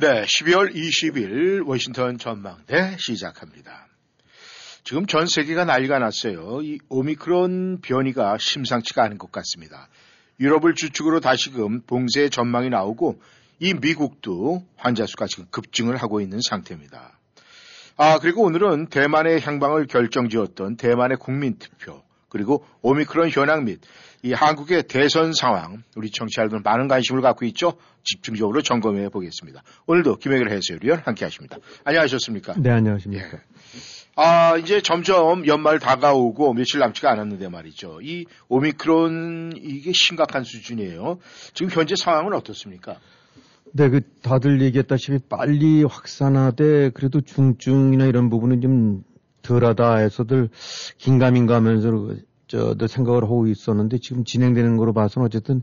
네, 12월 20일 워싱턴 전망대 시작합니다. 지금 전 세계가 난리가 났어요. 이 오미크론 변이가 심상치가 않은 것 같습니다. 유럽을 주축으로 다시금 봉쇄의 전망이 나오고 이 미국도 환자 수가 지금 급증을 하고 있는 상태입니다. 아, 그리고 오늘은 대만의 향방을 결정지었던 대만의 국민투표, 그리고 오미크론 현황 및 이 한국의 대선 상황, 우리 청취자들은 많은 관심을 갖고 있죠? 집중적으로 점검해 보겠습니다. 오늘도 김혜길 해설위원 함께 하십니다. 안녕하셨습니까? 네, 안녕하십니까. 예. 아, 이제 점점 연말 다가오고 며칠 남지가 않았는데 말이죠. 이 오미크론 이게 심각한 수준이에요. 지금 현재 상황은 어떻습니까? 네, 그 다들 얘기했다시피 빨리 확산하되 그래도 중증이나 이런 부분은 좀 덜하다 해서들 긴가민가 하면서 저도 생각을 하고 있었는데 지금 진행되는 거로 봐서는 어쨌든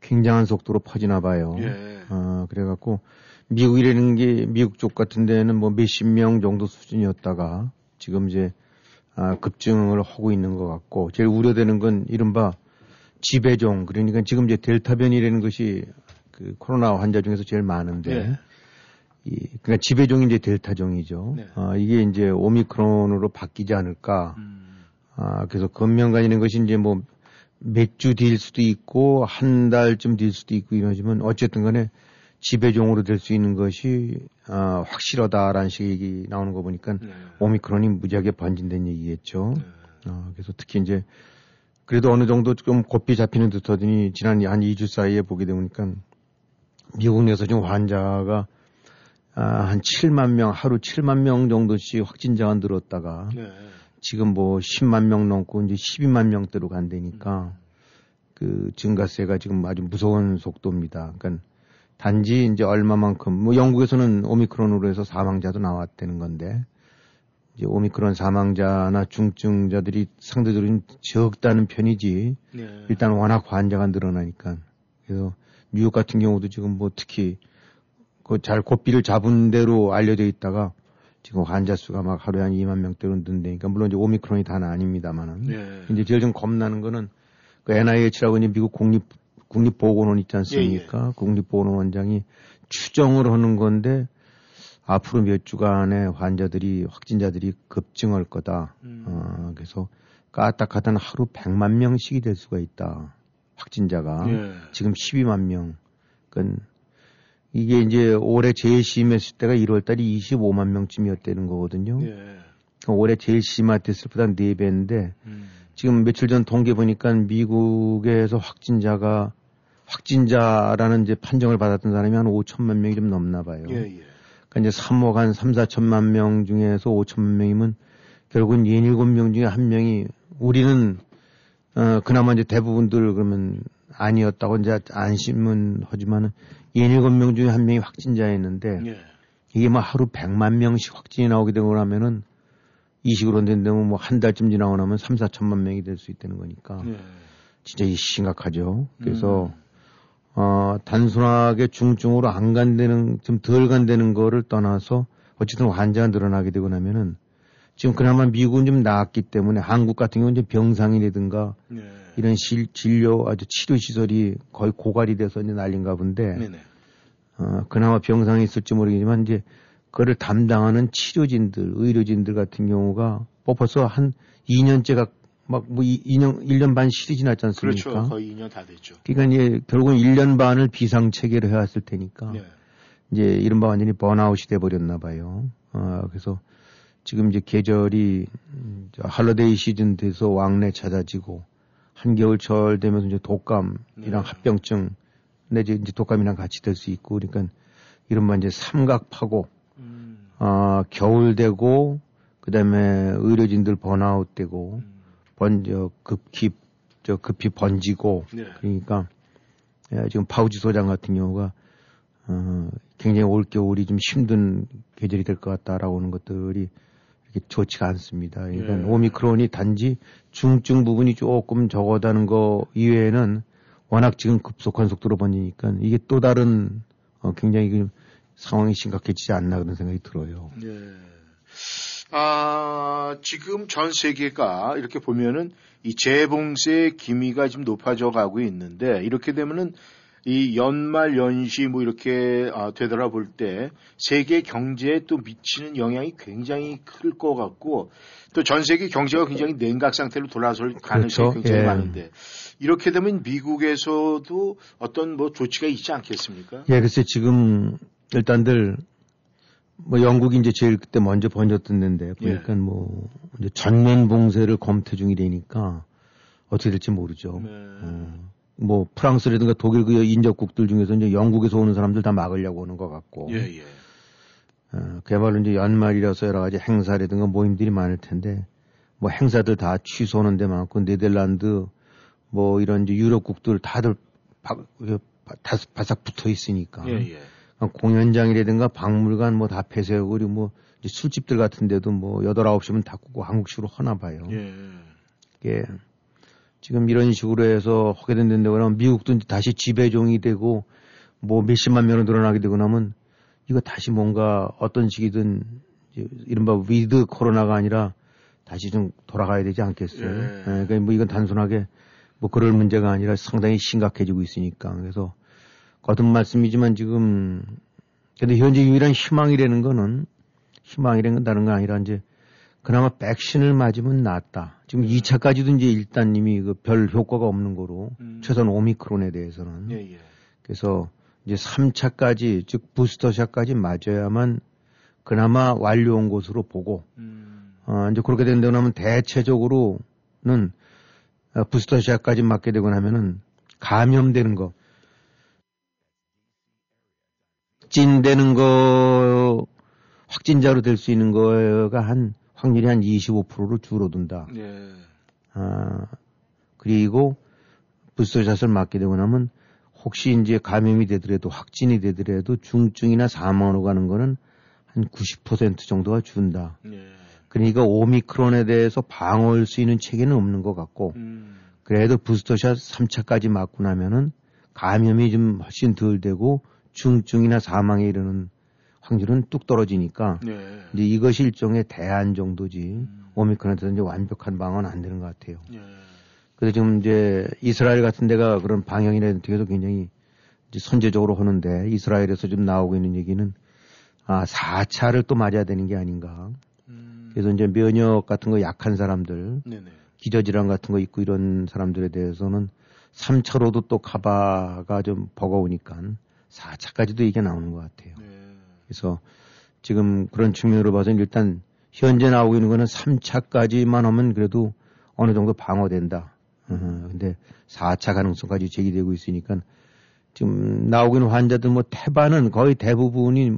굉장한 속도로 퍼지나 봐요. 예. 아, 그래갖고 미국이라는 게 미국 쪽 같은 데는 뭐 몇십 명 정도 수준이었다가 지금 이제 아, 급증을 하고 있는 것 같고 제일 우려되는 건 이른바 지배종 그러니까 지금 이제 델타 변이라는 것이 그 코로나 환자 중에서 제일 많은데 네. 이 그러니까 지배종이 이제 델타종이죠. 네. 아, 이게 이제 오미크론으로 바뀌지 않을까. 음. 아, 그래서 건명간이는 것이 이제 뭐 몇 주 뒤일 수도 있고 한 달쯤 뒤일 수도 있고 이러지만 어쨌든 간에 지배종으로 될 수 있는 것이 아, 확실하다라는 식의 얘기 나오는 거 보니까 네. 오미크론이 무지하게 번진다는 얘기겠죠. 네. 아, 그래서 특히 이제 그래도 어느 정도 좀 곱비 잡히는 듯 하더니 지난 한 2주 사이에 보게 되니까 미국 내에서 지금 환자가 아, 한 7만 명, 하루 7만 명 정도씩 확진자가 늘었다가 네. 지금 뭐 10만 명 넘고 이제 12만 명대로 간다니까 음. 그 증가세가 지금 아주 무서운 속도입니다. 그러니까 단지 이제 얼마만큼 뭐 영국에서는 오미크론으로 해서 사망자도 나왔다는 건데 이제 오미크론 사망자나 중증자들이 상대적으로 적다는 편이지 네. 일단 워낙 환자가 늘어나니까 그래서 뉴욕 같은 경우도 지금 뭐 특히 그 잘 고삐를 잡은 대로 알려져 있다가 지금 환자 수가 막 하루에 한 2만 명대로 는다니까 물론 이제 오미크론이 다는 아닙니다만은 네. 이제 제일 좀 겁나는 거는 그 NIH라고 이제 미국 국립 국립보건원 있지 않습니까? 예, 예. 국립보건원장이 추정을 하는 건데 앞으로 몇 주간에 환자들이 확진자들이 급증할 거다. 음. 어, 그래서 까딱하다는 하루 100만 명씩이 될 수가 있다. 확진자가 예. 지금 12만 명. 그건 이게 이제 올해 제일 심했을 때가 1월 달이 25만 명쯤이었다는 거거든요. 예. 올해 제일 심했을 때보다 4배인데 음. 지금 며칠 전 통계 보니까 미국에서 확진자가 확진자라는 이제 판정을 받았던 사람이 한 5천만 명이 좀 넘나 봐요. 예, 예. 그러니까 이제 3억 한 3, 4천만 명 중에서 5천만 명이면 결국은 6, 7명 중에 한 명이 우리는 어, 그나마 이제 대부분들 그러면 아니었다고 이제 안심은 하지만은 7명 중에 한 명이 확진자였는데 예. 이게 뭐 하루 100만 명씩 확진이 나오게 되고 나면은 이 식으로 된다면 뭐 한 달쯤 지나고 나면 3, 4천만 명이 될 수 있다는 거니까 예. 진짜 이 심각하죠. 그래서 음. 어, 단순하게 중증으로 안 간다는 좀 덜 간다는 거를 떠나서 어쨌든 환자가 늘어나게 되고 나면은 지금 그나마 미국은 좀 나았기 때문에 한국 같은 경우는 이제 병상이라든가 네. 이런 실, 진료 아주 치료 시설이 거의 고갈이 돼서 이제 난린가 본데 네네. 어, 그나마 병상이 있을지 모르겠지만 이제 그를 담당하는 치료진들, 의료진들 같은 경우가 뽑아서 한 2년째가 막뭐 2년, 1년 반 실이 지났지 않습니까? 그렇죠. 거의 2년 다 됐죠. 그러니까 이제 결국은 1년 반을 비상 체계로 해왔을 테니까 네. 이제 이른바 완전히 번아웃이 돼 버렸나 봐요. 어, 그래서 지금 이제 계절이 할러데이 시즌 돼서 왕래 찾아지고 한겨울철 되면서 이제 독감이랑 네. 합병증 내지 이제 독감이랑 같이 될 수 있고 그러니까 이른바 이제 삼각파고 음. 어, 겨울 되고 그 다음에 의료진들 번아웃 되고 음. 번져 급히 저 급히 번지고 네. 그러니까 예, 지금 파우지 소장 같은 경우가 어, 굉장히 올 겨울이 좀 힘든 계절이 될 것 같다라고 하는 것들이 좋지가 않습니다. 그러니까 예. 오미크론이 단지 중증 부분이 조금 적어다는 거 이외에는 워낙 지금 급속한 속도로 번지니까 이게 또 다른 어, 굉장히 그 상황이 심각해지지 않나 그런 생각이 들어요. 네. 아, 지금 전 세계가 이렇게 보면은 이 재봉쇄 기미가 지금 높아져 가고 있는데 이렇게 되면은 이 연말 연시 뭐 이렇게 아, 되돌아볼 때 세계 경제에 또 미치는 영향이 굉장히 클 것 같고 또 전 세계 경제가 굉장히 냉각 상태로 돌아설 가능성이 그렇죠. 굉장히 예. 많은데 이렇게 되면 미국에서도 어떤 뭐 조치가 있지 않겠습니까? 예, 글쎄 지금 일단들 뭐 영국이 이제 제일 그때 먼저 번졌던 데인데 보니까 뭐 이제 전면 봉쇄를 검토 중이라니까 어떻게 될지 모르죠. 네. 어, 뭐 프랑스라든가 독일 그 인접국들 중에서 이제 영국에서 오는 사람들 다 막으려고 하는 것 같고 예, 예. 어, 그야말로 이제 연말이라서 여러 가지 행사라든가 모임들이 많을 텐데 뭐 행사들 다 취소하는 데 많고 네덜란드 뭐 이런 이제 유럽국들 다들 바, 바, 바싹 붙어 있으니까 예, 예. 공연장이라든가 박물관 뭐 다 폐쇄하고 그리고 뭐 술집들 같은 데도 뭐 여덟 아홉 시면 닫고 한국식으로 하나 봐요. 예. 이게 지금 이런 식으로 해서 하게 된다고 그러면 미국도 다시 지배종이 되고 뭐 몇십만 명으로 늘어나게 되고 나면 이거 다시 뭔가 어떤 식이든 이른바 위드 코로나가 아니라 다시 좀 돌아가야 되지 않겠어요. 예. 예, 그러니까 뭐 이건 단순하게 뭐 그럴 문제가 아니라 상당히 심각해지고 있으니까 그래서 거듭 말씀이지만 지금 근데 현재 유일한 희망이라는 거는 희망이라는 건 다른 거 아니라 이제 그나마 백신을 맞으면 낫다. 지금 2차까지도 이제 일단 이미 그별 효과가 없는 거로 음. 최소한 오미크론에 대해서는 예, 예. 그래서 이제 3차까지 즉 부스터샷까지 맞아야만 그나마 완료한 것으로 보고 음. 어, 이제 그렇게 된다고 하면 대체적으로는 어, 부스터샷까지 맞게 되고 나면은 감염되는 거, 찐되는 거, 확진자로 될 수 있는 거가 한 확률이 한 25%로 줄어든다. 예. 아, 그리고 부스터샷을 맞게 되고 나면 혹시 이제 감염이 되더라도 확진이 되더라도 중증이나 사망으로 가는 거는 한 90% 정도가 준다. 예. 그러니까 오미크론에 대해서 방어할 수 있는 체계는 없는 것 같고 음. 그래도 부스터샷 3차까지 맞고 나면은 감염이 좀 훨씬 덜 되고 중증이나 사망에 이르는 확률은 뚝 떨어지니까 예. 이제 이것이 일종의 대안 정도지 음. 오미크론에 대해서 이제 완벽한 방어는 안 되는 것 같아요. 예. 그래서 지금 이제 이스라엘 같은 데가 그런 방향이나 이런 데서 굉장히 이제 선제적으로 하는데 이스라엘에서 지금 나오고 있는 얘기는 아, 4차를 또 맞아야 되는 게 아닌가. 음. 그래서 이제 면역 같은 거 약한 사람들, 네네. 기저질환 같은 거 있고 이런 사람들에 대해서는 3차로도 또 카바가 좀 버거우니까 4차까지도 이게 나오는 것 같아요. 네. 그래서 지금 그런 측면으로 봐서는 일단 현재 나오고 있는 거는 3차까지만 하면 그래도 어느 정도 방어된다. 어, 근데 4차 가능성까지 제기되고 있으니까 지금 나오고 있는 환자들 뭐 태반은 거의 대부분이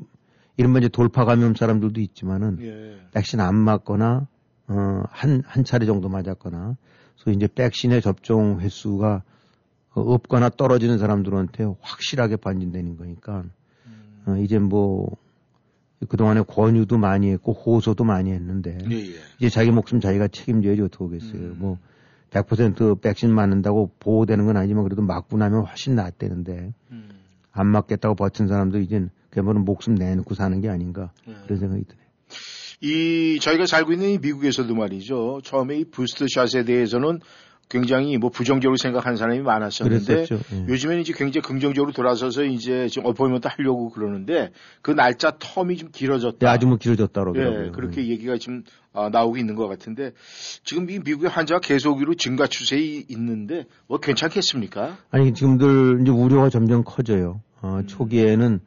이른바 이제 돌파 감염 사람들도 있지만은 예. 백신 안 맞거나 어, 한, 한 차례 정도 맞았거나 소위 이제 백신의 접종 횟수가 어, 없거나 떨어지는 사람들한테 확실하게 번진다는 거니까 음. 어, 이제 뭐 그동안에 권유도 많이 했고 호소도 많이 했는데 예, 예. 이제 자기 목숨 자기가 책임져야지 어떻게 하겠어요. 음. 뭐 100% 백신 맞는다고 보호되는 건 아니지만 그래도 맞고 나면 훨씬 낫대는데 음. 안 맞겠다고 버틴 사람도 이젠 그야말로 목숨 내놓고 사는 게 아닌가 예. 그런 생각이 드네요. 이 저희가 살고 있는 이 미국에서도 말이죠. 처음에 이 부스트샷에 대해서는 굉장히 뭐 부정적으로 생각하는 사람이 많았었는데. 예. 요즘에는 이제 굉장히 긍정적으로 돌아서서 이제 지금 어포인먼트 하려고 그러는데 그 날짜 텀이 좀 길어졌다. 네, 아주 뭐 길어졌다 그러더라고요. 예, 그렇게 얘기가 지금 아, 나오고 있는 것 같은데 지금 이 미국의 환자가 계속으로 증가 추세에 있는데 뭐 괜찮겠습니까? 아니 지금들 이제 우려가 점점 커져요. 음. 어, 초기에는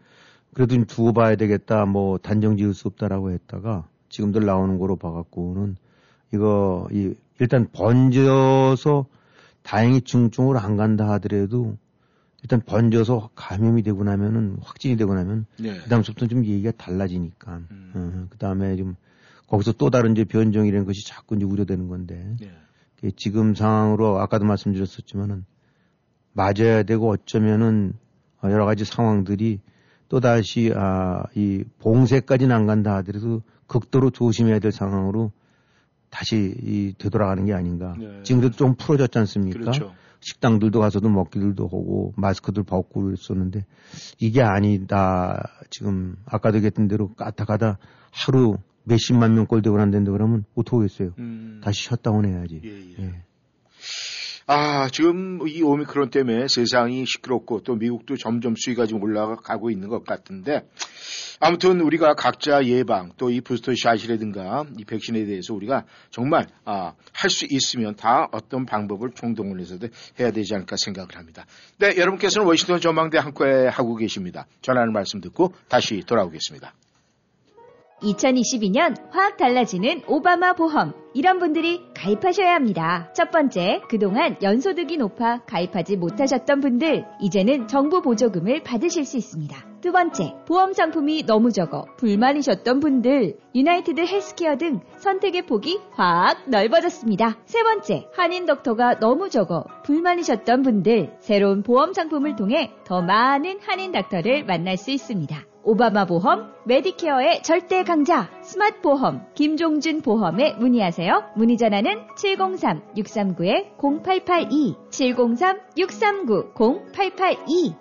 그래도 좀 두고 봐야 되겠다, 뭐 단정 지을 수 없다라고 했다가 지금들 나오는 거로 봐갖고는 이거 이 일단 번져서 다행히 중증으로 안 간다 하더라도 일단 번져서 감염이 되고 나면은 확진이 되고 나면 네. 그다음부터 좀 얘기가 달라지니까 음. 어, 그다음에 좀 거기서 또 다른 이제 변종이라는 것이 자꾸 이제 우려되는 건데 네. 그 지금 상황으로 아까도 말씀드렸었지만은 맞아야 되고 어쩌면은 어, 여러 가지 상황들이 또 다시 아, 이 봉쇄까지는 안 간다 하더라도 극도로 조심해야 될 상황으로 다시 이 되돌아가는 게 아닌가. 네. 지금도 좀 풀어졌지 않습니까? 그렇죠. 식당들도 가서도 먹기들도 하고 마스크들 벗고 그랬었는데 이게 아니다. 지금 아까도 얘기했던 대로 까딱하다 하루 몇십만 명 꼴대고 난다는데 그러면 어떡하겠어요. 음. 다시 셧다운 해야지. 예, 예. 예. 아, 지금 이 오미크론 때문에 세상이 시끄럽고 또 미국도 점점 수위가 좀 올라가고 있는 것 같은데 아무튼 우리가 각자 예방 또 이 부스터 샷이라든가 이 백신에 대해서 우리가 정말 아, 할 수 있으면 다 어떤 방법을 총동원해서도 해야 되지 않을까 생각을 합니다. 네, 여러분께서는 워싱턴 전망대 한과에 하고 계십니다. 전하는 말씀 듣고 다시 돌아오겠습니다. 2022년 확 달라지는 오바마 보험. 이런 분들이 가입하셔야 합니다. 첫 번째, 그동안 연소득이 높아 가입하지 못하셨던 분들, 이제는 정부 보조금을 받으실 수 있습니다. 두 번째, 보험 상품이 너무 적어 불만이셨던 분들, 유나이티드 헬스케어 등 선택의 폭이 확 넓어졌습니다. 세 번째, 한인 닥터가 너무 적어 불만이셨던 분들, 새로운 보험 상품을 통해 더 많은 한인 닥터를 만날 수 있습니다. 오바마 보험, 메디케어의 절대 강자, 스마트 보험, 김종준 보험에 문의하세요. 문의 전화는 703-639-0882, 703-639-0882.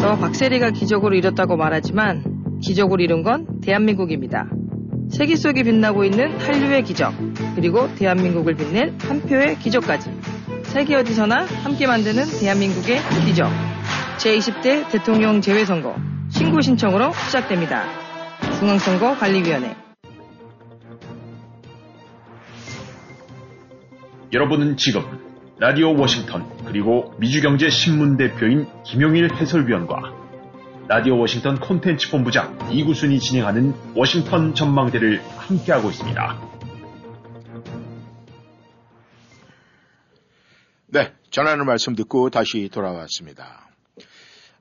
저 박세리가 기적으로 이뤘다고 말하지만 기적으로 이룬 건 대한민국입니다. 세계 속에 빛나고 있는 한류의 기적, 그리고 대한민국을 빛낼 한 표의 기적까지. 세계 어디서나 함께 만드는 대한민국의 기적. 제20대 대통령 재외선거 신고 신청으로 시작됩니다. 중앙선거관리위원회 여러분은 지금 라디오 워싱턴 그리고 미주경제신문 대표인 김용일 해설위원과 라디오 워싱턴 콘텐츠 본부장 이구순이 진행하는 워싱턴 전망대를 함께하고 있습니다. 네, 전하는 말씀 듣고 다시 돌아왔습니다.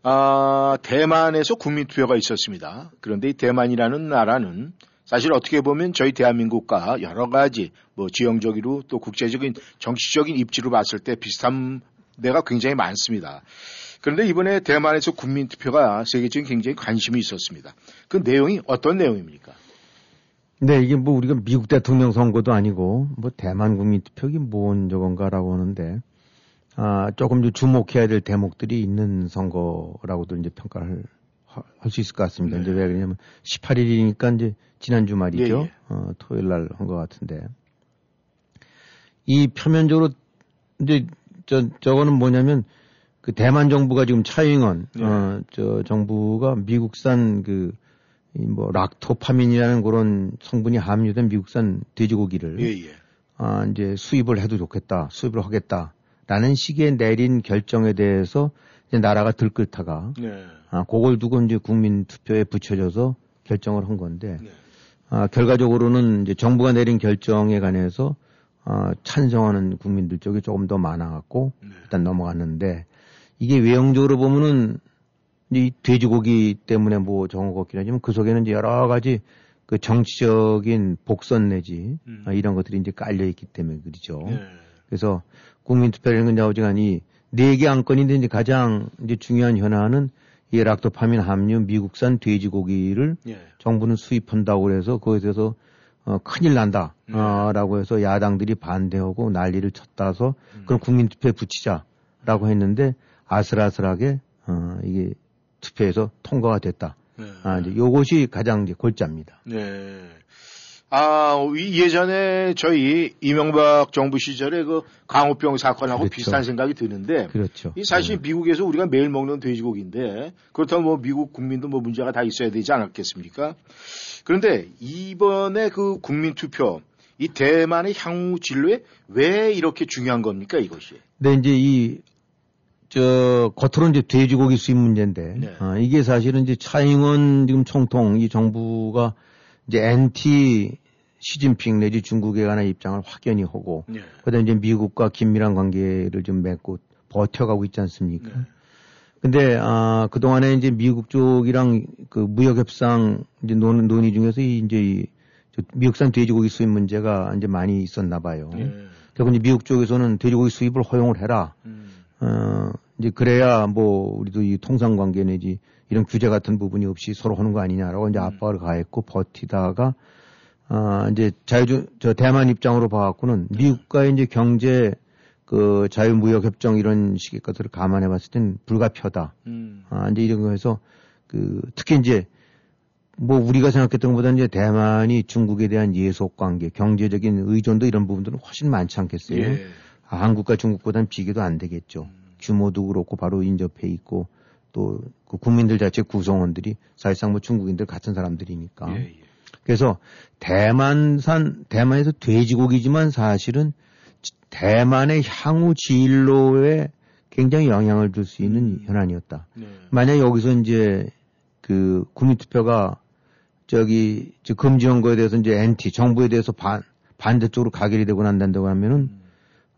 아, 대만에서 국민 투표가 있었습니다. 그런데 이 대만이라는 나라는 사실 어떻게 보면 저희 대한민국과 여러 가지 뭐 지형적으로 또 국제적인 정치적인 입지로 봤을 때 비슷한 데가 굉장히 많습니다. 그런데 이번에 대만에서 국민투표가 세계적인 굉장히 관심이 있었습니다. 그 내용이 어떤 내용입니까? 네, 이게 뭐 우리가 미국 대통령 선거도 아니고 뭐 대만 국민 투표기 뭔 저건가라고 하는데 아, 조금 좀 주목해야 될 대목들이 있는 선거라고도 이제 평가를 할 수 있을 것 같습니다. 네. 이제 왜 그러냐면 18일이니까 이제 지난 주말이죠. 예, 예. 어, 토요일 날 한 것 같은데 이 표면적으로 이제 저 저거는 뭐냐면 그 대만 정부가 지금 차잉원 네. 어, 저 정부가 미국산 그이뭐 락토파민이라는 그런 성분이 함유된 미국산 돼지고기를 예, 예. 아, 이제 수입을 해도 좋겠다, 수입을 하겠다라는 식의 내린 결정에 대해서 이제 나라가 들끓다가 네. 아, 그걸 두고 이제 국민 투표에 붙여져서 결정을 한 건데 네. 아, 결과적으로는 이제 정부가 내린 결정에 관해서 아, 찬성하는 국민들 쪽이 조금 더 많아갖고 네. 일단 넘어갔는데 이게 외형적으로 보면은 이 돼지고기 때문에 뭐 정어 같긴 하지만 그 속에는 이제 여러 가지 그 정치적인 복선 내지 음. 아, 이런 것들이 이제 깔려 있기 때문에 그렇죠. 네. 그래서 국민투표라는 건 오지간이 네개 안건인데 이제 가장 이제 중요한 현안은 이 락토파민 함유 미국산 돼지고기를 예. 정부는 수입한다고 그래서 거기에 대해서 어, 큰일 난다. 네. 어, 라고 해서 야당들이 반대하고 난리를 쳤다서 음. 그럼 국민 투표에 붙이자라고 했는데 아슬아슬하게 어, 이게 투표에서 통과가 됐다. 네. 아, 이제 요것이 가장 이제 골자입니다. 네. 아, 이 예전에 저희 이명박 정부 시절에 그 강호병 사건하고 그렇죠. 비슷한 생각이 드는데 그렇죠. 이 사실 네. 미국에서 우리가 매일 먹는 돼지고기인데 그렇다면 뭐 미국 국민도 뭐 문제가 다 있어야 되지 않았겠습니까? 그런데 이번에 그 국민 투표 이 대만의 향후 진로에 왜 이렇게 중요한 겁니까 이것이? 근데 이제 이 저 겉으로 이제 돼지고기 수입 문제인데 네. 아, 이게 사실은 이제 차잉원 지금 총통 이 정부가 이제 NT 시진핑 내지 중국에 관한 입장을 확연히 하고 네. 그다음에 이제 미국과 긴밀한 관계를 좀 맺고 버텨가고 있지 않습니까? 네. 근데 아 그동안에 이제 미국 쪽이랑 그 무역 협상 이제 논, 논의 중에서 이 이제 이 미국산 돼지고기 수입 문제가 이제 많이 있었나 봐요. 예. 결국 이제 미국 쪽에서는 돼지고기 수입을 허용을 해라. 음. 어, 이제 그래야 뭐 우리도 이 통상 관계 내지 이런 규제 같은 부분이 없이 서로 하는 거 아니냐라고 이제 압박을 가했고 버티다가 아, 이제 자유주, 저 대만 입장으로 봐갖고는 미국과의 이제 경제 그 자유무역 협정 이런 식의 것들을 감안해 봤을 땐 불가피하다. 음. 아, 이제 이런 거에서 그 특히 이제 뭐 우리가 생각했던 것보다는 이제 대만이 중국에 대한 예속 관계, 경제적인 의존도 이런 부분들은 훨씬 많지 않겠어요. 예. 아, 한국과 중국보다는 비교도 안 되겠죠. 규모도 그렇고 바로 인접해 있고 또 그 국민들 자체 구성원들이 사실상 뭐 중국인들 같은 사람들이니까. 예, 예. 그래서 대만산 대만에서 돼지고기지만 사실은 지- 대만의 향후 진로에 굉장히 영향을 줄 수 있는 현안이었다. 네. 만약 여기서 이제 그 국민투표가 저기 저 금지한 거에 대해서 이제 NT 정부에 대해서 반 반대쪽으로 가결이 되고 난다고 하면은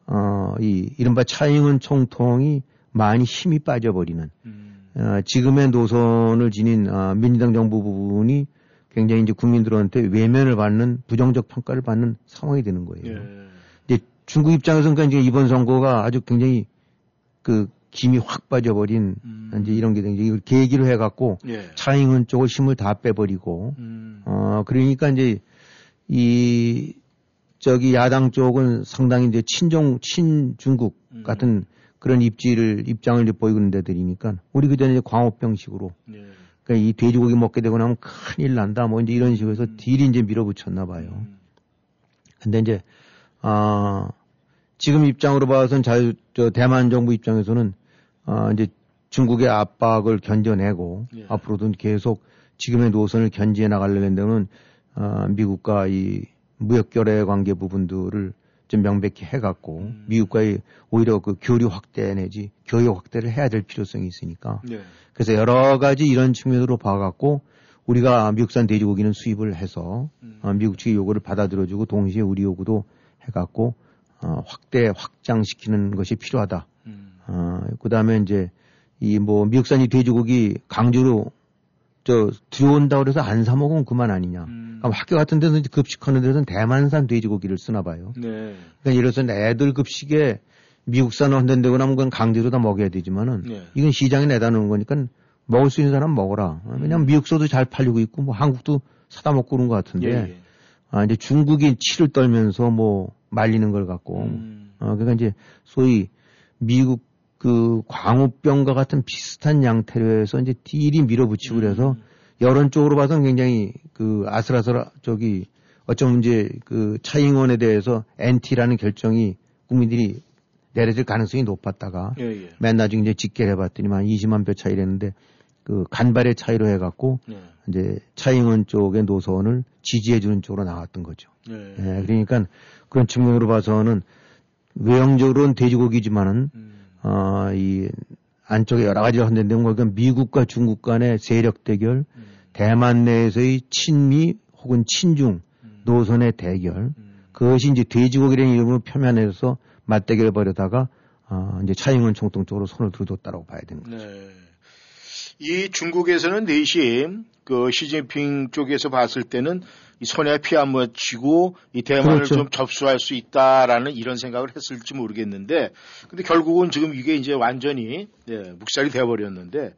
어이 이른바 차잉은 총통이 많이 힘이 빠져버리는 음. 어, 지금의 노선을 지닌 어, 민주당 정부 부분이 굉장히 이제 국민들한테 외면을 받는 부정적 평가를 받는 상황이 되는 거예요. 예. 이제 중국 입장에서는 그러니까 이제 이번 선거가 아주 굉장히 그 김이 확 빠져버린 음. 이제 이런 게 이제 이걸 계기로 해갖고 예. 차잉은 쪽을 힘을 다 빼버리고 음. 어 그러니까 이제 이 저기 야당 쪽은 상당히 이제 친중 친중국 음. 같은 그런 입지를 입장을 이제 보이고 있는 데들이니까 우리 그전에 이제 광우병식으로 예. 그러니까 이 돼지고기 먹게 되고 나면 큰일 난다 뭐 이제 이런 식으로 해서 딜이 이제 밀어붙였나 봐요. 음. 근데 이제 아 지금 입장으로 봐서는 자유 저 대만 정부 입장에서는 아 이제 중국의 압박을 견뎌내고 예. 앞으로도 계속 지금의 노선을 견지해 나가려는 데는 아 미국과 이 무역 결의 관계 부분들을 좀 명백히 해갖고 음. 미국과의 오히려 그 교류 확대 내지 교역 확대를 해야 될 필요성이 있으니까 네. 그래서 여러 가지 이런 측면으로 봐갖고 우리가 미국산 돼지고기는 수입을 해서 음. 어, 미국 측의 요구를 받아들여주고 동시에 우리 요구도 해갖고 어, 확대 확장시키는 것이 필요하다. 음. 어, 그다음에 이제 이 뭐 미국산이 돼지고기 강제로 저 들어온다 그래서 안 사 먹으면 그만 아니냐. 음. 그럼 학교 같은 데서 급식하는 데서는 대만산 돼지고기를 쓰나 봐요. 네. 그러니까 예를 들어서 애들 급식에 미국산 한다고 나면 그건 강제로 다 먹여야 되지만은 네. 이건 시장에 내다 놓은 거니까 먹을 수 있는 사람 먹어라. 왜냐면 미국서도 잘 팔리고 있고 뭐 한국도 사다 먹고 그런 것 같은데 예, 예. 아 이제 중국이 치를 떨면서 뭐 말리는 걸 갖고 음. 어 그러니까 이제 소위 미국 그 광우병과 같은 비슷한 양태로 해서 이제 딜이 밀어붙이고 그래서 음. 여론 쪽으로 봐서는 굉장히 그 아슬아슬 저기 어쩌면 이제 그 차잉원에 대해서 NT라는 결정이 국민들이 내려질 가능성이 높았다가 예, 예. 맨 나중에 이제 직계를 해봤더니만 20만 표 차이랬는데 그 간발의 차이로 해갖고 네. 이제 차잉원 쪽의 노선을 지지해주는 쪽으로 나왔던 거죠. 네. 예, 그러니까 그런 측면으로 봐서는 외형적으로는 돼지고기지만은 음. 어, 이 안쪽에 여러 가지가 한데데 그러니까 미국과 중국 간의 세력 대결, 음. 대만 내에서의 친미 혹은 친중 음. 노선의 대결, 음. 그것이 이제 돼지고기라는 이름으로 표면에서 맞대결을 벌여다가 어, 이제 차잉원 총통 쪽으로 손을 들어줬다라고 봐야 되는 거죠. 네. 이 중국에서는 내심 그 시진핑 쪽에서 봤을 때는 이 손에 피 안 묻히고 이 대만을 그렇죠. 좀 접수할 수 있다라는 이런 생각을 했을지 모르겠는데 근데 결국은 지금 이게 이제 완전히 예, 묵살이 되어버렸는데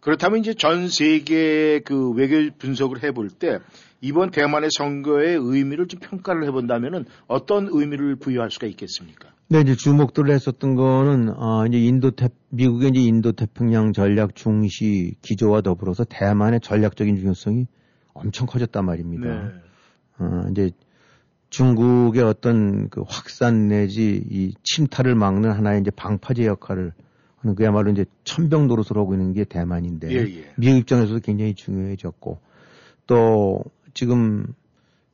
그렇다면 이제 전 세계 그 외교 분석을 해볼 때 이번 대만의 선거의 의미를 좀 평가를 해본다면은 어떤 의미를 부여할 수가 있겠습니까? 네, 이제 주목들을 했었던 거는, 어, 이제 인도 태, 미국의 이제 인도 태평양 전략 중시 기조와 더불어서 대만의 전략적인 중요성이 엄청 커졌단 말입니다. 네. 어, 이제 중국의 어떤 그 확산 내지 이 침탈을 막는 하나의 이제 방파제 역할을 하는 그야말로 이제 천병 노릇을 하고 있는 게 대만인데 예, 예. 미국 입장에서도 굉장히 중요해졌고 또 지금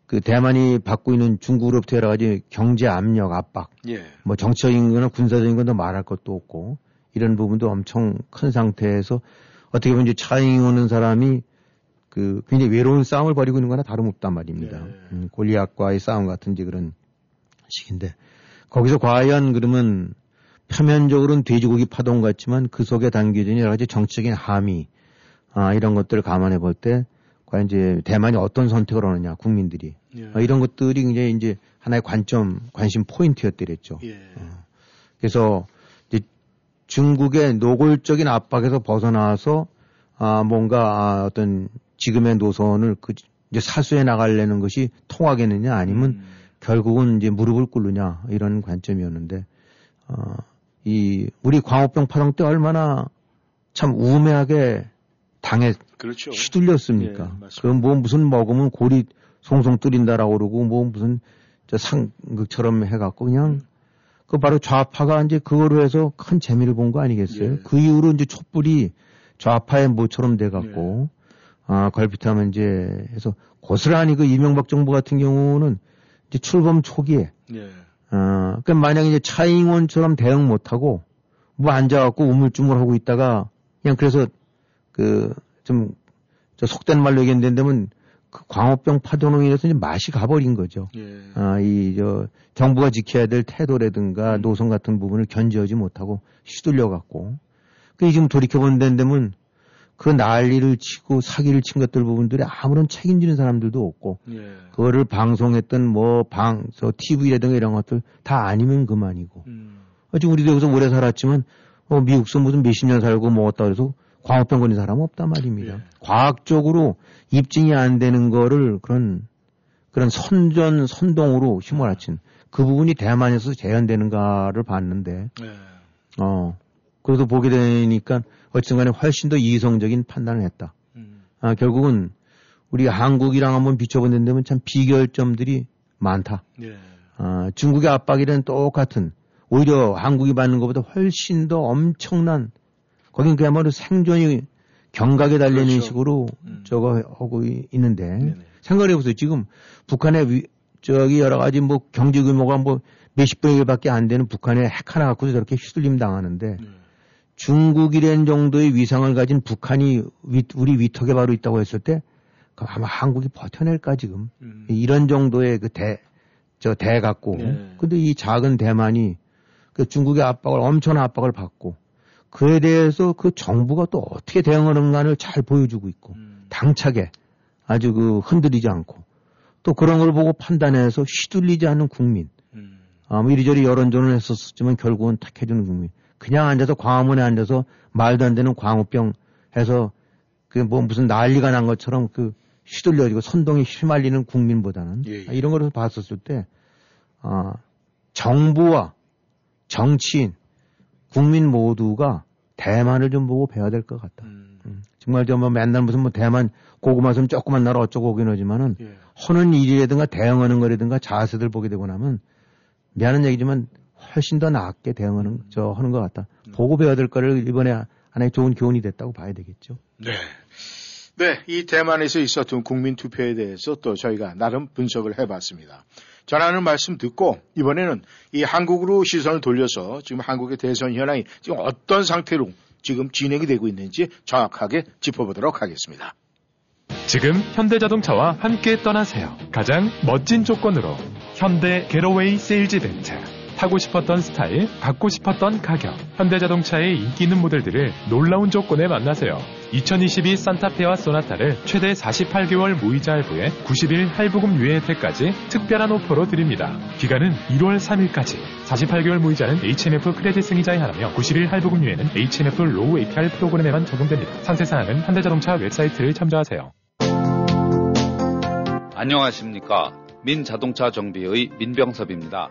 그 대만이 받고 있는 중국으로부터 여러 가지 경제 압력 압박 예. 뭐 정치적인 거나 군사적인 건 더 말할 것도 없고 이런 부분도 엄청 큰 상태에서 어떻게 보면 이제 차잉 오는 사람이 그 굉장히 외로운 싸움을 벌이고 있는 거나 다름없단 말입니다. 네. 음, 골리앗과의 싸움 같은지 그런 식인데 거기서 과연 그러면 표면적으로는 돼지고기 파동 같지만 그 속에 담겨져 있는 여러 가지 정치적인 함의 아, 이런 것들을 감안해 볼 때 과연 이제 대만이 어떤 선택을 하느냐 국민들이 예. 아, 이런 것들이 굉장히 이제 하나의 관점 관심 포인트였더랬죠. 예. 그래서 이제 중국의 노골적인 압박에서 벗어나서 아 뭔가 아, 어떤 지금의 노선을 그 이제 사수해 나가려는 것이 통하겠느냐 아니면 음. 결국은 이제 무릎을 꿇느냐 이런 관점이었는데 어, 이 우리 광우병 파동 때 얼마나 참 우매하게 당해 그렇죠. 휘둘렸습니까? 예, 맞습니다. 그뭐 무슨 먹으면 골이 송송 뚫린다라고 그러고 뭐 무슨 저 상극처럼 해갖고 그냥 그 바로 좌파가 이제 그거로 해서 큰 재미를 본 거 아니겠어요? 예. 그 이후로 이제 촛불이 좌파의 모처럼 돼갖고 아 걸핏하면 이제 해서 고스란히 그 이명박 정부 같은 경우는 이제 출범 초기에 예. 어, 그 만약에 이제 차잉원처럼 대응 못하고 뭐 앉아갖고 우물쭈물하고 있다가 그냥 그래서 그 좀 저 속된 말로 얘기한다면 그 광우병 파동으로 인해서 이제 맛이 가버린 거죠. 예. 아, 이, 저, 정부가 지켜야 될 태도라든가 노선 같은 부분을 견제하지 못하고 휘둘려 갖고. 그 지금 돌이켜 본다면 그 난리를 치고 사기를 친 것들 부분들이 아무런 책임지는 사람들도 없고 예. 그거를 방송했던 뭐 방, 저 TV라든가 이런 것들 다 아니면 그만이고. 음. 아직 우리도 여기서 오래 살았지만 어, 미국서 무슨 몇십 년 살고 먹었다 그래서 광우병 걸린 사람은 없단 말입니다. 예. 과학적으로 입증이 안 되는 거를 그런 그런 선전 선동으로 휘몰아친 그 부분이 대만에서 재현되는가를 봤는데 예. 어 그래서 보게 되니까 어쨌든 간에 훨씬 더 이성적인 판단을 했다. 음. 아 결국은 우리 한국이랑 한번 비춰본다면 참 비결점들이 많다. 예. 아, 중국의 압박이란 똑같은 오히려 한국이 받는 것보다 훨씬 더 엄청난 거긴 그야말로 생존이 경각에 달리는 그렇죠. 식으로 음. 저거 하고 이- 있는데 네네. 생각해 보세요. 지금 북한의 위, 저기 여러 가지 뭐 경제 규모가 뭐 몇십 분의 일밖에 안 되는 북한의 핵 하나 갖고도 저렇게 휘둘림 당하는데 예. 중국이란 정도의 위상을 가진 북한이 위- 우리 위턱에 바로 있다고 했을 때 아마 한국이 버텨낼까 지금 음. 이런 정도의 그 대, 저 대 갖고. 네. 근데 이 작은 대만이 그 중국의 압박을, 엄청난 압박을 받고 그에 대해서 그 정부가 또 어떻게 대응하는가를 잘 보여주고 있고 음. 당차게 아주 그 흔들리지 않고 또 그런 걸 보고 판단해서 휘둘리지 않는 국민. 음. 아, 뭐 이리저리 여론전을 했었지만 결국은 택해주는 국민. 그냥 앉아서 광화문에 앉아서 말도 안 되는 광우병 해서 그 뭐 무슨 난리가 난 것처럼 그 휘둘려지고 선동에 휘말리는 국민보다는 예, 예. 아, 이런 걸 봤었을 때, 아, 정부와 정치인, 국민 모두가 대만을 좀 보고 배워야 될 것 같다. 음. 음, 정말 저뭐 맨날 무슨 뭐 대만 고구마 섬 조그만 나라 어쩌고 오긴 하지만은 예. 하는 일이라든가 대응하는 거라든가 자세들 보게 되고 나면 미안한 얘기지만 훨씬 더 낫게 대응하는 저 하는 것 같다. 보고 배워야 될 거를 이번에 하나의 좋은 교훈이 됐다고 봐야 되겠죠. 네. 네, 이 대만에서 있었던 국민 투표에 대해서 또 저희가 나름 분석을 해봤습니다. 전하는 말씀 듣고 이번에는 이 한국으로 시선을 돌려서 지금 한국의 대선 현황이 지금 어떤 상태로 지금 진행이 되고 있는지 정확하게 짚어보도록 하겠습니다. 지금 현대자동차와 함께 떠나세요. 가장 멋진 조건으로 현대 Getaway Sales Event. 타고 싶었던 스타일, 받고 싶었던 가격. 현대자동차의 인기 있는 모델들을 놀라운 조건에 만나세요. 2022 산타페와 소나타를 최대 48개월 무이자 할부에 90일 할부금 유예 혜택까지 특별한 오퍼로 드립니다. 기간은 1월 3일까지. 48개월 무이자는 HMF credit 승인자에 한하며 90일 할부금 유예는 HMF low APR 프로그램에만 적용됩니다. 상세 사항은 현대자동차 웹사이트를 참조하세요. 안녕하십니까. 민자동차 정비의 민병섭입니다.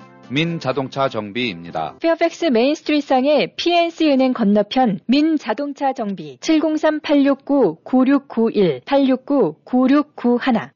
민자동차 정비입니다. 페어팩스 Main Street상의 PNC 은행 건너편 민자동차 정비 703-869-9691 869-9691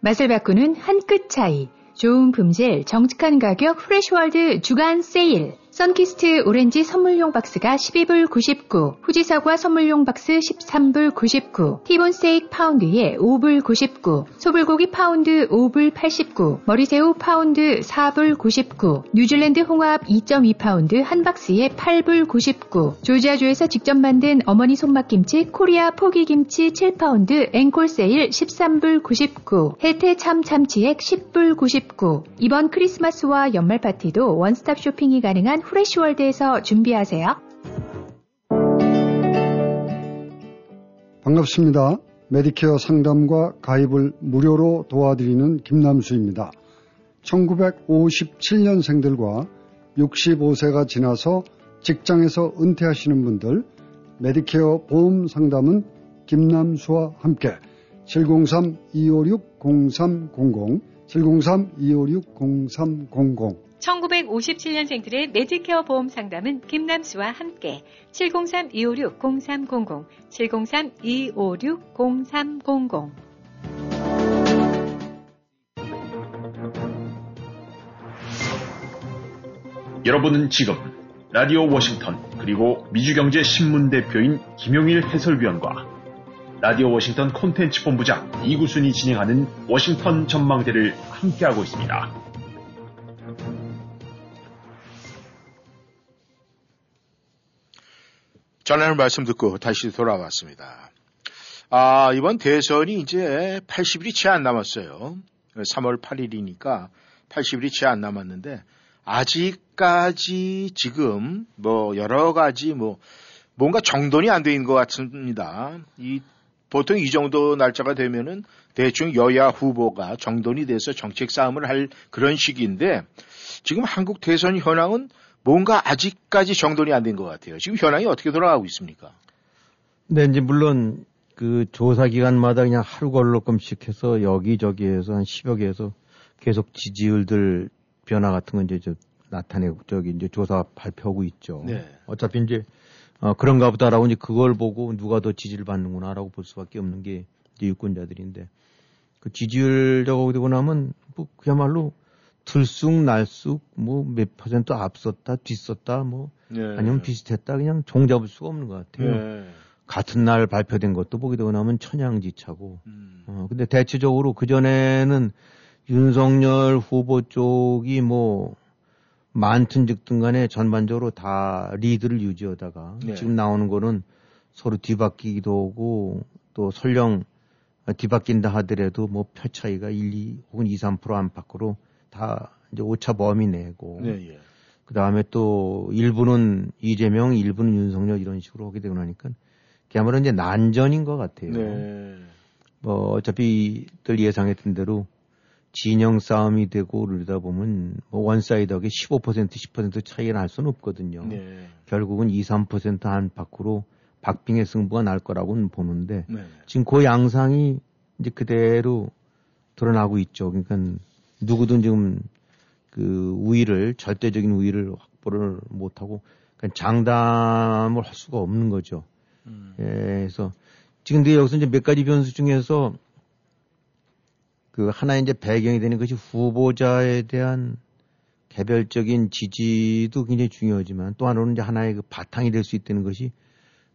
맛을 바꾸는 한 끗 차이. 좋은 품질, 정직한 가격 Fresh World 주간 세일. Sunkist 오렌지 선물용 박스가 12불 99, 후지사과 선물용 박스 13불 99, 티본 스테이크 파운드에 5불 99, 소불고기 파운드 5불 89, 머리새우 파운드 4불 99, 뉴질랜드 홍합 2.2파운드 한 박스에 8불 99, 조지아주에서 직접 만든 어머니 손맛김치 코리아 포기김치 7파운드 앵콜 세일 13불 99, 해태 참 참치액 10불 99, 이번 크리스마스와 연말 파티도 원스톱 쇼핑이 가능한 Fresh World에서 준비하세요. 반갑습니다. 메디케어 상담과 가입을 무료로 도와드리는 김남수입니다. 1957년생들과 65세가 지나서 직장에서 은퇴하시는 분들 메디케어 보험 상담은 김남수와 함께 703-256-0300 703-256-0300 1957년생들의 메디케어 보험 상담은 김남수와 함께 703-256-0300, 703-256-0300. 여러분은 지금 라디오 워싱턴 그리고 미주경제신문 대표인 김용일 해설위원과 라디오 워싱턴 콘텐츠 본부장 이구순이 진행하는 워싱턴 전망대를 함께하고 있습니다. 전하는 말씀 듣고 다시 돌아왔습니다. 아, 이번 대선이 이제 80일이 채 안 남았어요. 3월 8일이니까 80일이 채 안 남았는데, 아직까지 지금 뭐 여러 가지 뭐 뭔가 정돈이 안 돼 있는 것 같습니다. 이 보통 이 정도 날짜가 되면은 대충 여야 후보가 정돈이 돼서 정책 싸움을 할 그런 시기인데 지금 한국 대선 현황은 뭔가 아직까지 정돈이 안 된 것 같아요. 지금 현황이 어떻게 돌아가고 있습니까? 네, 이제 물론 그 조사 기간마다 그냥 하루 걸로끔씩 해서 여기저기에서 한 10여 개에서 계속 지지율들 변화 같은 건 이제 저 나타내고 저기 이제 조사 발표하고 있죠. 네. 어차피 이제 어, 그런가 보다라고 이제 그걸 보고 누가 더 지지를 받는구나라고 볼 수밖에 없는 게 이제 유권자들인데 그 지지율 저거 되고 나면 뭐 그야말로 들쑥날쑥 뭐 몇 퍼센트 앞섰다 뒤섰다 뭐 네. 아니면 비슷했다 그냥 종잡을 수가 없는 것 같아요. 네. 같은 날 발표된 것도 보게 되고 나면 천양지차고. 음. 어, 근데 대체적으로 그 전에는 윤석열 후보 쪽이 뭐 많든 적든 간에 전반적으로 다 리드를 유지하다가 네. 지금 나오는 거는 서로 뒤바뀌기도 하고 또 설령 뒤바뀐다 하더라도 뭐 표 차이가 1, 2 혹은 2, 3% 안팎으로 다 이제 오차 범위 내고 네, 예. 그 다음에 또 일부는 이재명, 일부는 윤석열 이런 식으로 하게 되고 나니까 그야말로 이제 난전인 것 같아요. 네. 뭐 어차피들 예상했던 대로 진영 싸움이 되고 그러다 보면 뭐 one side하게 15% 10% 차이가 날 수는 없거든요. 네. 결국은 2, 3% 안팎으로 박빙의 승부가 날 거라고는 보는데 네. 지금 그 양상이 이제 그대로 드러나고 있죠. 그러니까 누구든 지금 그 우위를 절대적인 우위를 확보를 못하고 그러니까 장담을 할 수가 없는 거죠. 음. 예, 그래서 지금 근데 여기서 이제 몇 가지 변수 중에서 그 하나 이제 배경이 되는 것이 후보자에 대한 개별적인 지지도 굉장히 중요하지만 또 하나는 이제 하나의 그 바탕이 될 수 있다는 것이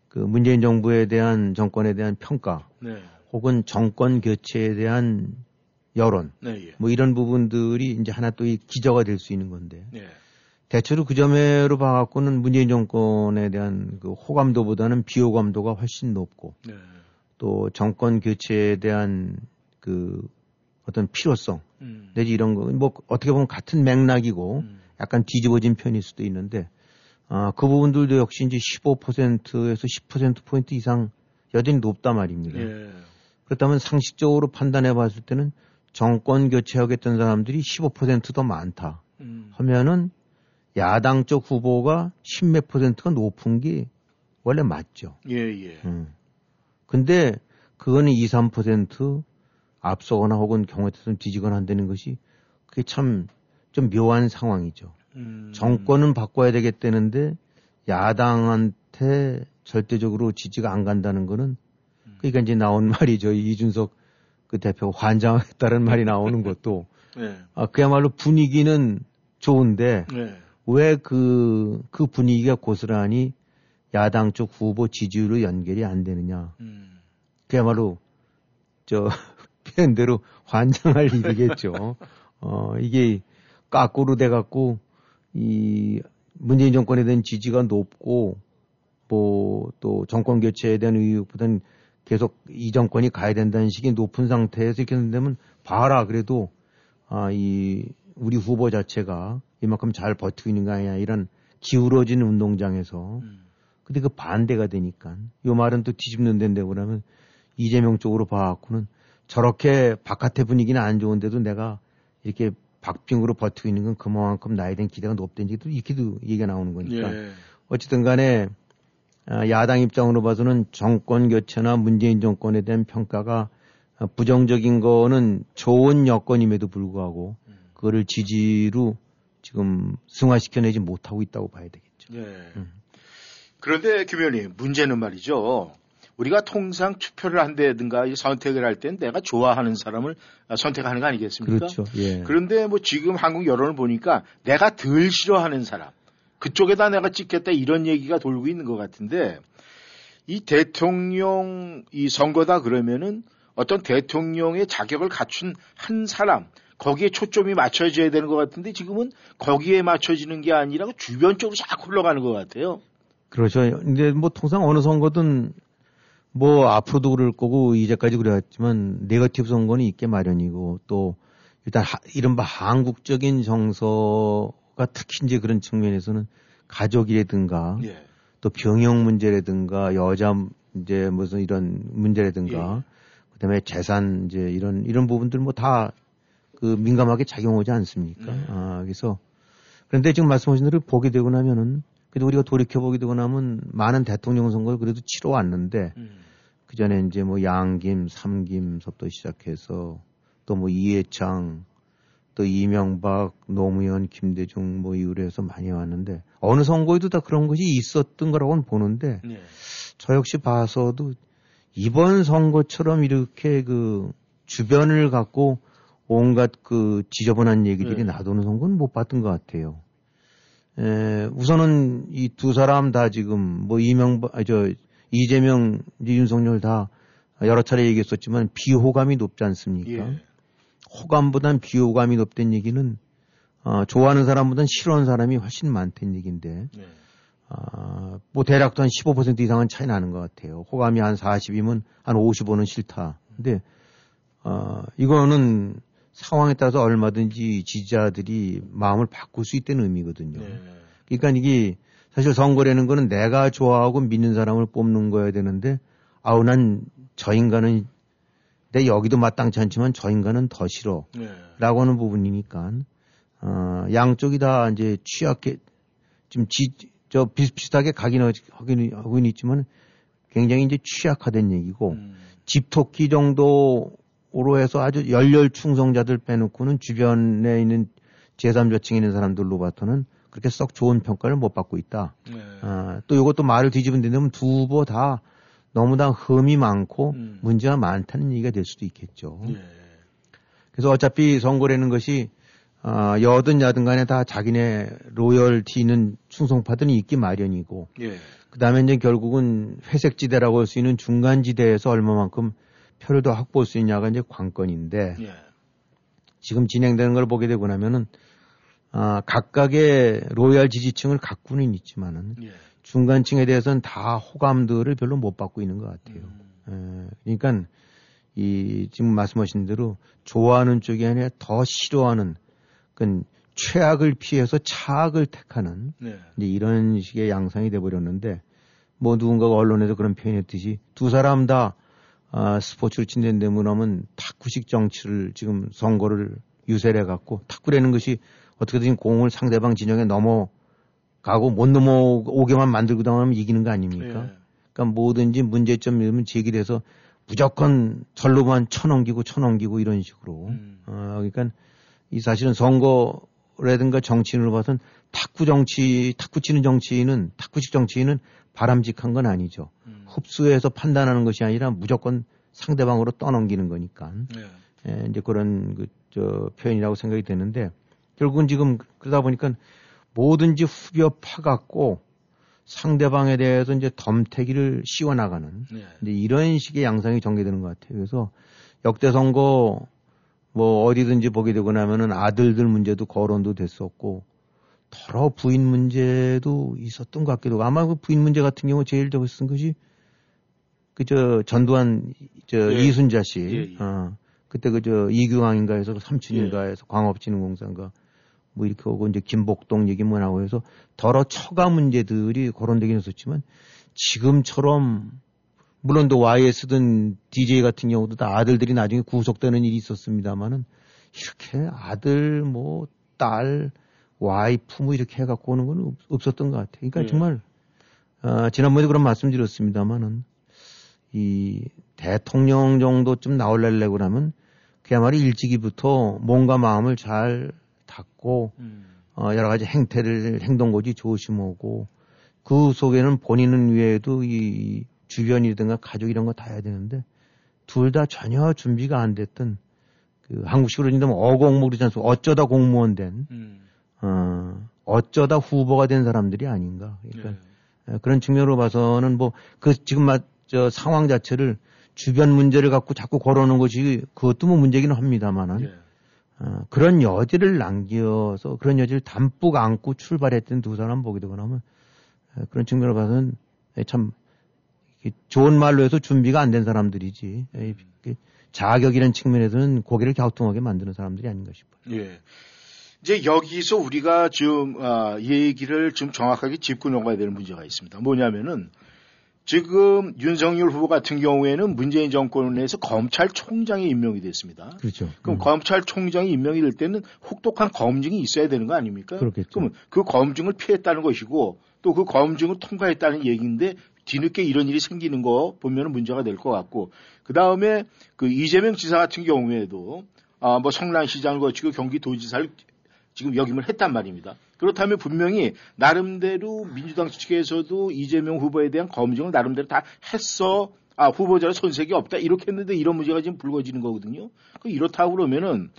그 문재인 정부에 대한 정권에 대한 평가 네. 혹은 정권 교체에 대한 여론 네, 예. 뭐 이런 부분들이 이제 하나 또 이 기저가 될 수 있는 건데 네. 대체로 그 점으로 봐갖고는 문재인 정권에 대한 그 호감도보다는 비호감도가 훨씬 높고 네. 또 정권 교체에 대한 그 어떤 필요성 음. 내지 이런 거 뭐 어떻게 보면 같은 맥락이고 음. 약간 뒤집어진 편일 수도 있는데 아, 그 부분들도 역시 이제 15%에서 10% 포인트 이상 여전히 높단 말입니다. 예. 그렇다면 상식적으로 판단해 봤을 때는 정권 교체하겠다는 사람들이 15%더 많다 음. 하면은 야당 쪽 후보가 10몇 퍼센트가 높은 게 원래 맞죠. 예, 예. 음. 근데 그거는 2, 3% 앞서거나 혹은 경우에 따라서 뒤지거나 한다는 것이 그게 참 좀 묘한 상황이죠. 음. 정권은 바꿔야 되겠다는데 야당한테 절대적으로 지지가 안 간다는 거는 그러니까 이제 나온 말이죠. 이준석 그 대표가 환장했다는 말이 나오는 것도 네. 아, 그야말로 분위기는 좋은데 네. 왜 그, 그 분위기가 고스란히 야당 쪽 후보 지지율로 연결이 안 되느냐. 음. 그야말로 저 표현대로 환장할 일이겠죠. 어, 이게 까꾸로 돼 갖고 이 문재인 정권에 대한 지지가 높고 뭐 또 정권 교체에 대한 의욕보다는 계속 이 정권이 가야 된다는 식이 높은 상태에서 이렇게 된다면 봐라 그래도 아 이 우리 후보 자체가 이만큼 잘 버티고 있는 거 아니야 이런 기울어진 운동장에서 근데 그 반대가 되니까 요 말은 또 뒤집는 데인데 그러면 이재명 쪽으로 봐갖고는 저렇게 바깥의 분위기는 안 좋은데도 내가 이렇게 박빙으로 버티고 있는 건 그만큼 나에 대한 기대가 높다는 얘기도 이렇게도 얘기가 나오는 거니까 예. 어쨌든 간에 아, 야당 입장으로 봐서는 정권 교체나 문재인 정권에 대한 평가가 아, 부정적인 거는 좋은 여건임에도 불구하고 그거를 지지로 지금 승화시켜내지 못하고 있다고 봐야 되겠죠. 예. 그런데 김 의원님 문제는 말이죠. 우리가 통상 투표를 한다든가 이 선택을 할 땐 내가 좋아하는 사람을 선택하는 거 아니겠습니까? 그렇죠. 예. 그런데 뭐 지금 한국 여론을 보니까 내가 덜 싫어하는 사람 그쪽에다 내가 찍겠다 이런 얘기가 돌고 있는 것 같은데 이 대통령 이 선거다 그러면은 어떤 대통령의 자격을 갖춘 한 사람 거기에 초점이 맞춰져야 되는 것 같은데 지금은 거기에 맞춰지는 게 아니라 주변 쪽으로 자꾸 흘러가는 것 같아요. 그렇죠. 근데 뭐 통상 어느 선거든 뭐 앞으로도 그럴 거고 이제까지 그래왔지만 네거티브 선거는 있게 마련이고 또 일단 하, 이른바 한국적인 정서 가 특히 이제 그런 측면에서는 가족이라든가 예. 또 병역 문제라든가 여자 이제 무슨 이런 문제라든가 그다음에 재산 이제 이런 이런 부분들 뭐 다 그 민감하게 작용하지 않습니까? 아 그래서 그런데 지금 말씀하신 대로 보게 되고 나면은 그래도 우리가 돌이켜 보게 되고 나면 많은 대통령 선거를 그래도 치러 왔는데 그 전에 이제 뭐 양김, 삼김서부터 시작해서 또 뭐 이해창, 또 이명박, 노무현, 김대중 뭐 이후로 해서 많이 왔는데 어느 선거에도 다 그런 것이 있었던 거라고는 보는데 네. 저 역시 봐서도 이번 선거처럼 이렇게 그 주변을 갖고 온갖 그 지저분한 얘기들이 네. 나도는 선거는 못 봤던 것 같아요. 에, 우선은 이 두 사람 다 지금 뭐 이명박, 아, 저 이재명, 이제 윤석열 다 여러 차례 얘기했었지만 비호감이 높지 않습니까? 예. 호감보단 비호감이 높다는 얘기는 어, 좋아하는 사람보단 싫어하는 사람이 훨씬 많다는 얘기인데 네. 아, 뭐 대략도 한15% 이상은 차이 나는 것 같아요. 호감이 한 40이면 한 55는 싫다. 근데 어, 이거는 상황에 따라서 얼마든지 지지자들이 마음을 바꿀 수 있다는 의미거든요. 네. 그러니까 이게 사실 선거라는 거는 내가 좋아하고 믿는 사람을 뽑는 거야 되는데 아우 난 저 인간은 내 여기도 마땅치 않지만 저 인간은 더 싫어. 네. 라고 하는 부분이니까 어, 양쪽이 다 이제 취약해 지금 지, 저 비슷비슷하게 가긴 하- 하긴 하고는 있지만 굉장히 이제 취약화된 얘기고 집토끼 정도로 해서 아주 열렬 충성자들 빼놓고는 주변에 있는 제3저층에 있는 사람들로 봐서는 그렇게 썩 좋은 평가를 못 받고 있다. 네. 아, 또 이것도 말을 뒤집은 데면 두 후보 다 너무 다 흠이 많고 문제가 많다는 얘기가 될 수도 있겠죠. 예. 그래서 어차피 선거라는 것이 아, 여든 야든 간에 다 자기네 로열티는 충성파들은 있기 마련이고 예. 그 다음에 이제 결국은 회색 지대라고 할 수 있는 중간 지대에서 얼마만큼 표를 더 확보할 수 있냐가 이제 관건인데 예. 지금 진행되는 걸 보게 되고 나면은 아, 각각의 로얄 지지층을 갖고는 있지만은 예. 중간층에 대해서는 다 호감들을 별로 못 받고 있는 것 같아요. 에, 그러니까 이 지금 말씀하신 대로 좋아하는 쪽이 아니라 더 싫어하는 그 최악을 피해서 차악을 택하는 네. 이제 이런 식의 양상이 돼 버렸는데 뭐 누군가가 언론에서 그런 표현했듯이 두 사람 다 아, 스포츠를 친다는 하면 탁구식 정치를 지금 선거를 유세를 해갖고 탁구라는 것이 어떻게든 공을 상대방 진영에 넘어 가고 못 넘어오게만 만들고 당하면 이기는 거 아닙니까? 예. 그러니까 뭐든지 문제점 이러면 제기돼서 무조건 절로만 쳐넘기고 쳐넘기고 이런 식으로. 어, 그러니까 이 사실은 선거라든가 정치인으로 봐서는 탁구 정치, 탁구 치는 정치인은, 탁구식 정치인은 바람직한 건 아니죠. 흡수해서 판단하는 것이 아니라 무조건 상대방으로 떠넘기는 거니까. 네. 예, 이제 그런 그 저 표현이라고 생각이 되는데 결국은 지금 그러다 보니까 뭐든지 후벼 파갖고 상대방에 대해서 이제 덤태기를 씌워나가는 네. 이런 식의 양상이 전개되는 것 같아요. 그래서 역대 선거 뭐 어디든지 보게 되고 나면은 아들들 문제도 거론도 됐었고 더러 부인 문제도 있었던 것 같기도 하고 아마 그 부인 문제 같은 경우 제일 저거 쓴 것이 그저 전두환 저 예. 이순자 씨 예, 예. 어, 그때 그저 이규항인가 해서 그 삼촌인가 해서 광업진흥공사인가 뭐 이렇게 오고 이제 김복동 얘기 뭐 나오고 해서 더러 처가 문제들이 거론되긴 했었지만 지금처럼 물론 또 YS든 DJ 같은 경우도 다 아들들이 나중에 구속되는 일이 있었습니다만은 이렇게 아들 뭐 딸 와이프 뭐 이렇게 해갖고 오는 건 없- 없었던 것 같아요. 그러니까 예. 정말 어, 지난번에 그런 말씀드렸습니다만은 이 대통령 정도쯤 나올래려고 그러면 그야말로 일찍이부터 몸과 마음을 잘 닫고 어, 여러 가지 행태를 행동거지 조심하고 그 속에는 본인은 외에도 이 주변이든가 가족 이런 거 다 해야 되는데 둘 다 전혀 준비가 안 됐던 그 한국식으로 인다면 어공무 그러지 않습니까? 어쩌다 공무원 된 어, 어쩌다 후보가 된 사람들이 아닌가. 그러니까 에, 그런 측면으로 봐서는 뭐 그 지금 마, 저 상황 자체를 주변 문제를 갖고 자꾸 걸어오는 것이 그것도 뭐 문제기는 합니다만은 어, 그런 여지를 남겨서 그런 여지를 담뿍 안고 출발했던 두 사람 보게 되고 나면 에, 그런 측면으로 봐서는 에, 참 좋은 말로 해서 준비가 안 된 사람들이지 에, 이게 자격이라는 측면에서는 고개를 갸우뚱하게 만드는 사람들이 아닌가 싶어요. 예. 이제 여기서 우리가 좀 아, 얘기를 좀 정확하게 짚고 넘어가야 될 문제가 있습니다. 뭐냐면은 지금 윤석열 후보 같은 경우에는 문재인 정권에서 검찰총장이 임명이 됐습니다. 그렇죠. 그럼 검찰총장이 임명이 될 때는 혹독한 검증이 있어야 되는 거 아닙니까? 그렇겠죠. 그러면 그 검증을 피했다는 것이고 또 그 검증을 통과했다는 얘기인데 뒤늦게 이런 일이 생기는 거 보면 문제가 될 것 같고 그 다음에 그 이재명 지사 같은 경우에도 아 뭐 성남시장을 거치고 경기도지사를 지금 역임을 했단 말입니다. 그렇다면 분명히 나름대로 민주당 측에서도 이재명 후보에 대한 검증을 나름대로 다 했어. 아 후보자로 손색이 없다 이렇게 했는데 이런 문제가 지금 불거지는 거거든요. 그 이렇다고 그러면은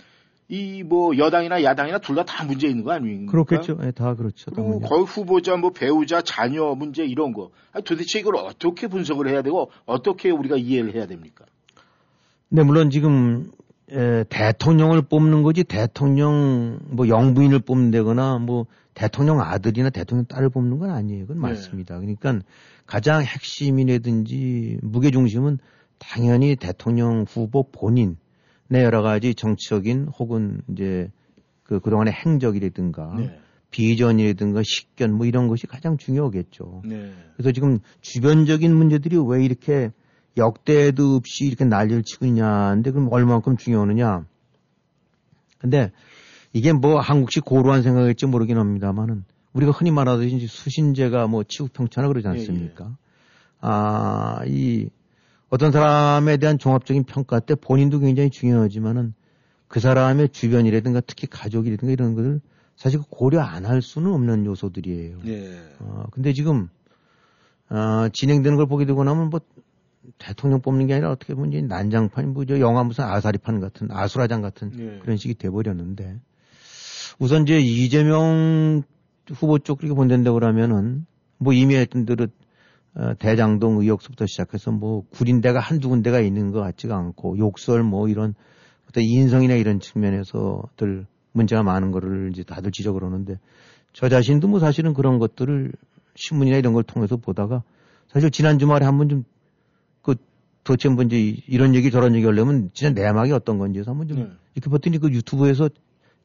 이 뭐 여당이나 야당이나 둘 다다 문제 있는 거 아닙니까? 그렇겠죠. 예, 다 그렇죠. 다 그리고. 거의 후보자 뭐 배우자 자녀 문제 이런 거 아니, 도대체 이걸 어떻게 분석을 해야 되고 어떻게 우리가 이해를 해야 됩니까? 네, 물론 지금 에, 대통령을 뽑는 거지 대통령 뭐 영부인을 뽑는다거나 뭐 대통령 아들이나 대통령 딸을 뽑는 건 아니에요. 그건 네. 맞습니다. 그러니까 가장 핵심이라든지 무게 중심은 당연히 대통령 후보 본인의 여러 가지 정치적인 혹은 이제 그 그동안의 행적이라든가 네. 비전이라든가 식견 뭐 이런 것이 가장 중요하겠죠. 네. 그래서 지금 주변적인 문제들이 왜 이렇게 역대도 없이 이렇게 난리를 치고 있냐인데 그럼 얼마만큼 중요하느냐. 근데 이게 뭐 한국식 고루한 생각일지 모르긴 합니다만은 우리가 흔히 말하듯이 수신제가 뭐 치국평천하 그러지 않습니까? 아, 이 어떤 사람에 대한 종합적인 평가 때 본인도 굉장히 중요하지만은 그 사람의 주변이라든가 특히 가족이라든가 이런 것을 사실 고려 안 할 수는 없는 요소들이에요. 네. 어, 근데 지금, 어, 진행되는 걸 보게 되고 나면 뭐, 대통령 뽑는 게 아니라 어떻게 보면 이제 난장판, 뭐, 저 영화 무슨 아사리판 같은, 아수라장 같은 네. 그런 식이 돼버렸는데, 우선 이제 이재명 후보 쪽 그렇게 본다고 그러면은, 뭐 이미 했던 대로, 어, 대장동 의혹부터 시작해서 뭐, 구린데가 한두 군데가 있는 것 같지가 않고, 욕설 뭐 이런, 어떤 인성이나 이런 측면에서들 문제가 많은 거를 이제 다들 지적을 하는데, 저 자신도 뭐 사실은 그런 것들을 신문이나 이런 걸 통해서 보다가 사실 지난 주말에 한번 좀그 도대체 뭐 이제 이런 얘기 저런 얘기 하려면 진짜 내막이 어떤 건지 해서 한번 좀 네. 이렇게 봤더니 그 유튜브에서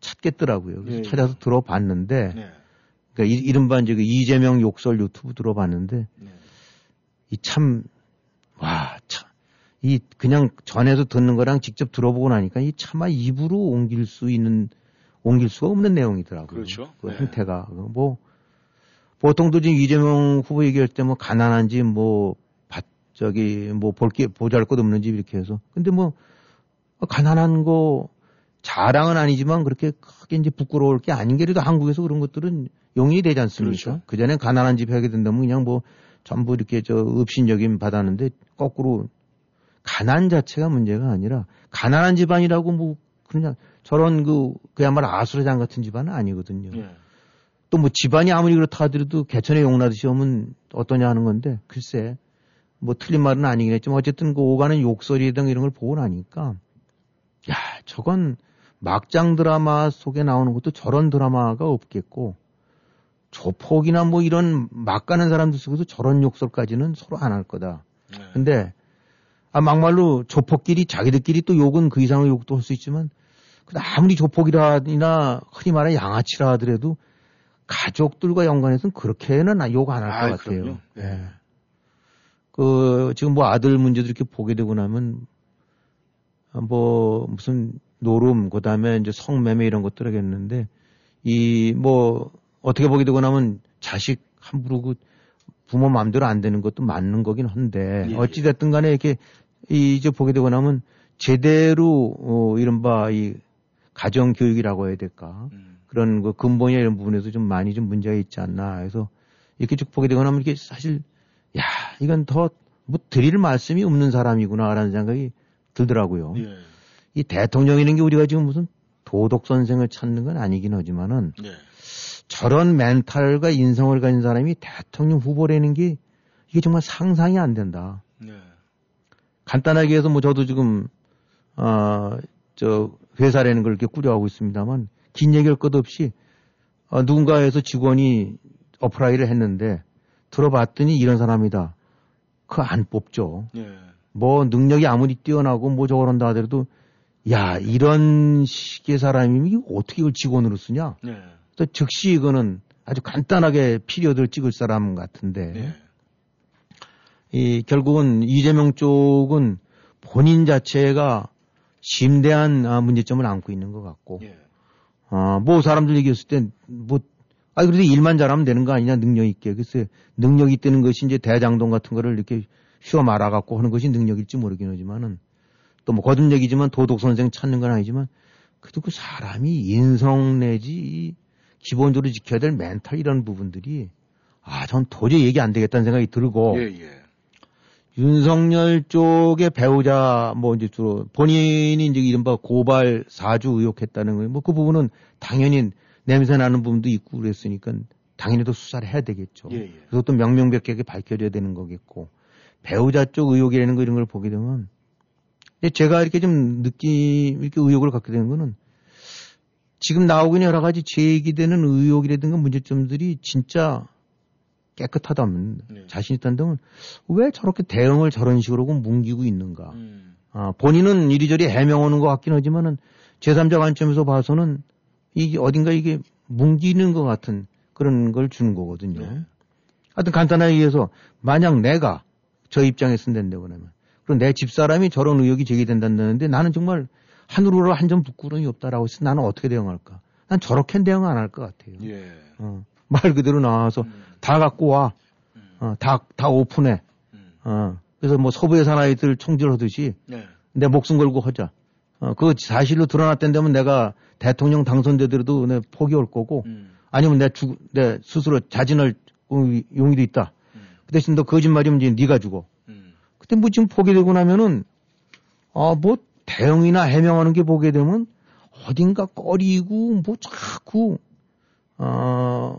찾겠더라고요. 그래서 네. 찾아서 들어봤는데 네. 그러니까 이, 이른바 이제 그 이재명 욕설 유튜브 들어봤는데 네. 이참 와, 참. 이 그냥 전에서 듣는 거랑 직접 들어보고 나니까 이 차마 입으로 옮길 수 있는 옮길 수가 없는 내용이더라고요. 그렇죠. 그 네. 행태가 뭐 보통도 지금 이재명 후보 얘기할 때 뭐 가난한지 뭐 밭, 저기 뭐 볼 게 보잘 것 없는 집 이렇게 해서 근데 뭐 가난한 거 자랑은 아니지만 그렇게 크게 이제 부끄러울 게 아닌 게 그래도 한국에서 그런 것들은 용인이 되지 않습니까? 그렇죠. 그 전에 가난한 집 하게 된다면 그냥 뭐 전부 이렇게 저 업신여김 받았는데 거꾸로 가난 자체가 문제가 아니라 가난한 집안이라고 뭐 그냥 저런 그 그야말로 아수라장 같은 집안은 아니거든요. 예. 또뭐 집안이 아무리 그렇다 하더라도 개천에 용나듯이 오면 어떠냐 하는 건데 글쎄 뭐 틀린 말은 아니긴 했지만 어쨌든 그 오가는 욕설이 등 이런 걸 보고 나니까 야 저건 막장 드라마 속에 나오는 것도 저런 드라마가 없겠고 조폭이나 뭐 이런 막 가는 사람들 속에도 저런 욕설까지는 서로 안 할 거다. 네. 근데 아 막말로 조폭끼리 자기들끼리 또 욕은 그 이상의 욕도 할 수 있지만 아무리 조폭이라나 흔히 말하는 양아치라 하더라도 가족들과 연관해서는 그렇게는 욕 안 할것 아이, 같아요. 예. 그 지금 뭐 아들 문제도 이렇게 보게 되고 나면 아, 뭐 무슨 노름 그다음에 이제 성매매 이런 것들 하겠는데 이 뭐 어떻게 보게 되고 나면 자식 함부로 그 부모 마음대로 안 되는 것도 맞는 거긴 한데 예, 예. 어찌 됐든 간에 이렇게 이 이제 보게 되고 나면 제대로 어 이른바 이 가정 교육이라고 해야 될까 음. 그런 그 근본이나 이런 부분에서 좀 많이 좀 문제가 있지 않나 해서 이렇게 쭉 보게 되고 나면 이게 사실 야 이건 더 뭐 드릴 말씀이 없는 사람이구나라는 생각이 들더라고요. 예. 이 대통령이라는 게 우리가 지금 무슨 도덕 선생을 찾는 건 아니긴 하지만은 예. 저런 멘탈과 인성을 가진 사람이 대통령 후보라는 게 이게 정말 상상이 안 된다. 예. 간단하게 해서 뭐 저도 지금 어저 회사라는 걸 이렇게 꾸려가고 있습니다만 긴 얘기할 것 없이 어, 누군가에서 직원이 apply를 했는데 들어봤더니 이런 사람이다. 그 안 뽑죠. 예. 뭐 능력이 아무리 뛰어나고 뭐 저런다 하더라도 야 이런 식의 사람이 이거 어떻게 이걸 직원으로 쓰냐? 예. 또 즉시 이거는 아주 간단하게 피리어드를 찍을 사람 같은데 예. 이 결국은 이재명 쪽은 본인 자체가 심대한 아, 문제점을 안고 있는 것 같고 예. 어, 뭐 사람들 얘기했을 땐뭐 아, 그래도 일만 잘하면 되는 거 아니냐, 능력 있게. 글쎄, 능력 있다는 것이 이제 대장동 같은 거를 이렇게 휘어 말아갖고 하는 것이 능력일지 모르긴 하지만은 또 뭐 거듭 얘기지만 도덕 선생 찾는 건 아니지만 그래도 그 사람이 인성 내지 이 기본적으로 지켜야 될 멘탈 이런 부분들이 아, 전 도저히 얘기 안 되겠다는 생각이 들고 예, 예. 윤석열 쪽의 배우자 뭐 이제 주로 본인이 이제 이른바 고발 사주 의혹했다는 거예요. 뭐 그 부분은 당연히 냄새 나는 부분도 있고 그랬으니까 당연히 또 수사를 해야 되겠죠. 예, 예. 또 명명백백하게 밝혀져야 되는 거겠고 배우자 쪽 의혹이라는 거 이런 걸 보게 되면 근데 제가 이렇게 좀 느낌 이렇게 의혹을 갖게 되는 거는 지금 나오고 있는 여러 가지 제기되는 의혹이라든가 문제점들이 진짜 깨끗하다면 네. 자신 있다면 왜 저렇게 대응을 저런 식으로 뭉기고 있는가? 음. 아, 본인은 이리저리 해명하는 것 같긴 하지만은 제3자 관점에서 봐서는 이게 어딘가 이게 뭉기는 것 같은 그런 걸 주는 거거든요. 네. 하여튼 간단하게 얘기해서 만약 내가 저 입장에 쓴다고 그러면 그럼 내 집사람이 저런 의혹이 제기된다는데 나는 정말 하늘으로 한 점 부끄러움이 없다라고 해서 나는 어떻게 대응할까? 난 저렇게 대응 안 할 것 같아요. 예. 어, 말 그대로 나와서 다 갖고 와. 어, 다, 다 오픈해. 어, 그래서 뭐 서부의 사나이들 총질하듯이 네. 내 목숨 걸고 하자. 어, 그거 사실로 드러났다면 내가 대통령 당선되더라도 내 포기할 거고 아니면 내 죽, 내 스스로 자진할 용- 용의도 있다. 그 대신 너 거짓말이면 이제 네가 죽어. 근데 뭐 지금 포기되고 나면은 아, 뭐 대응이나 해명하는 게 보게 되면 어딘가 꺼리고 뭐 자꾸 어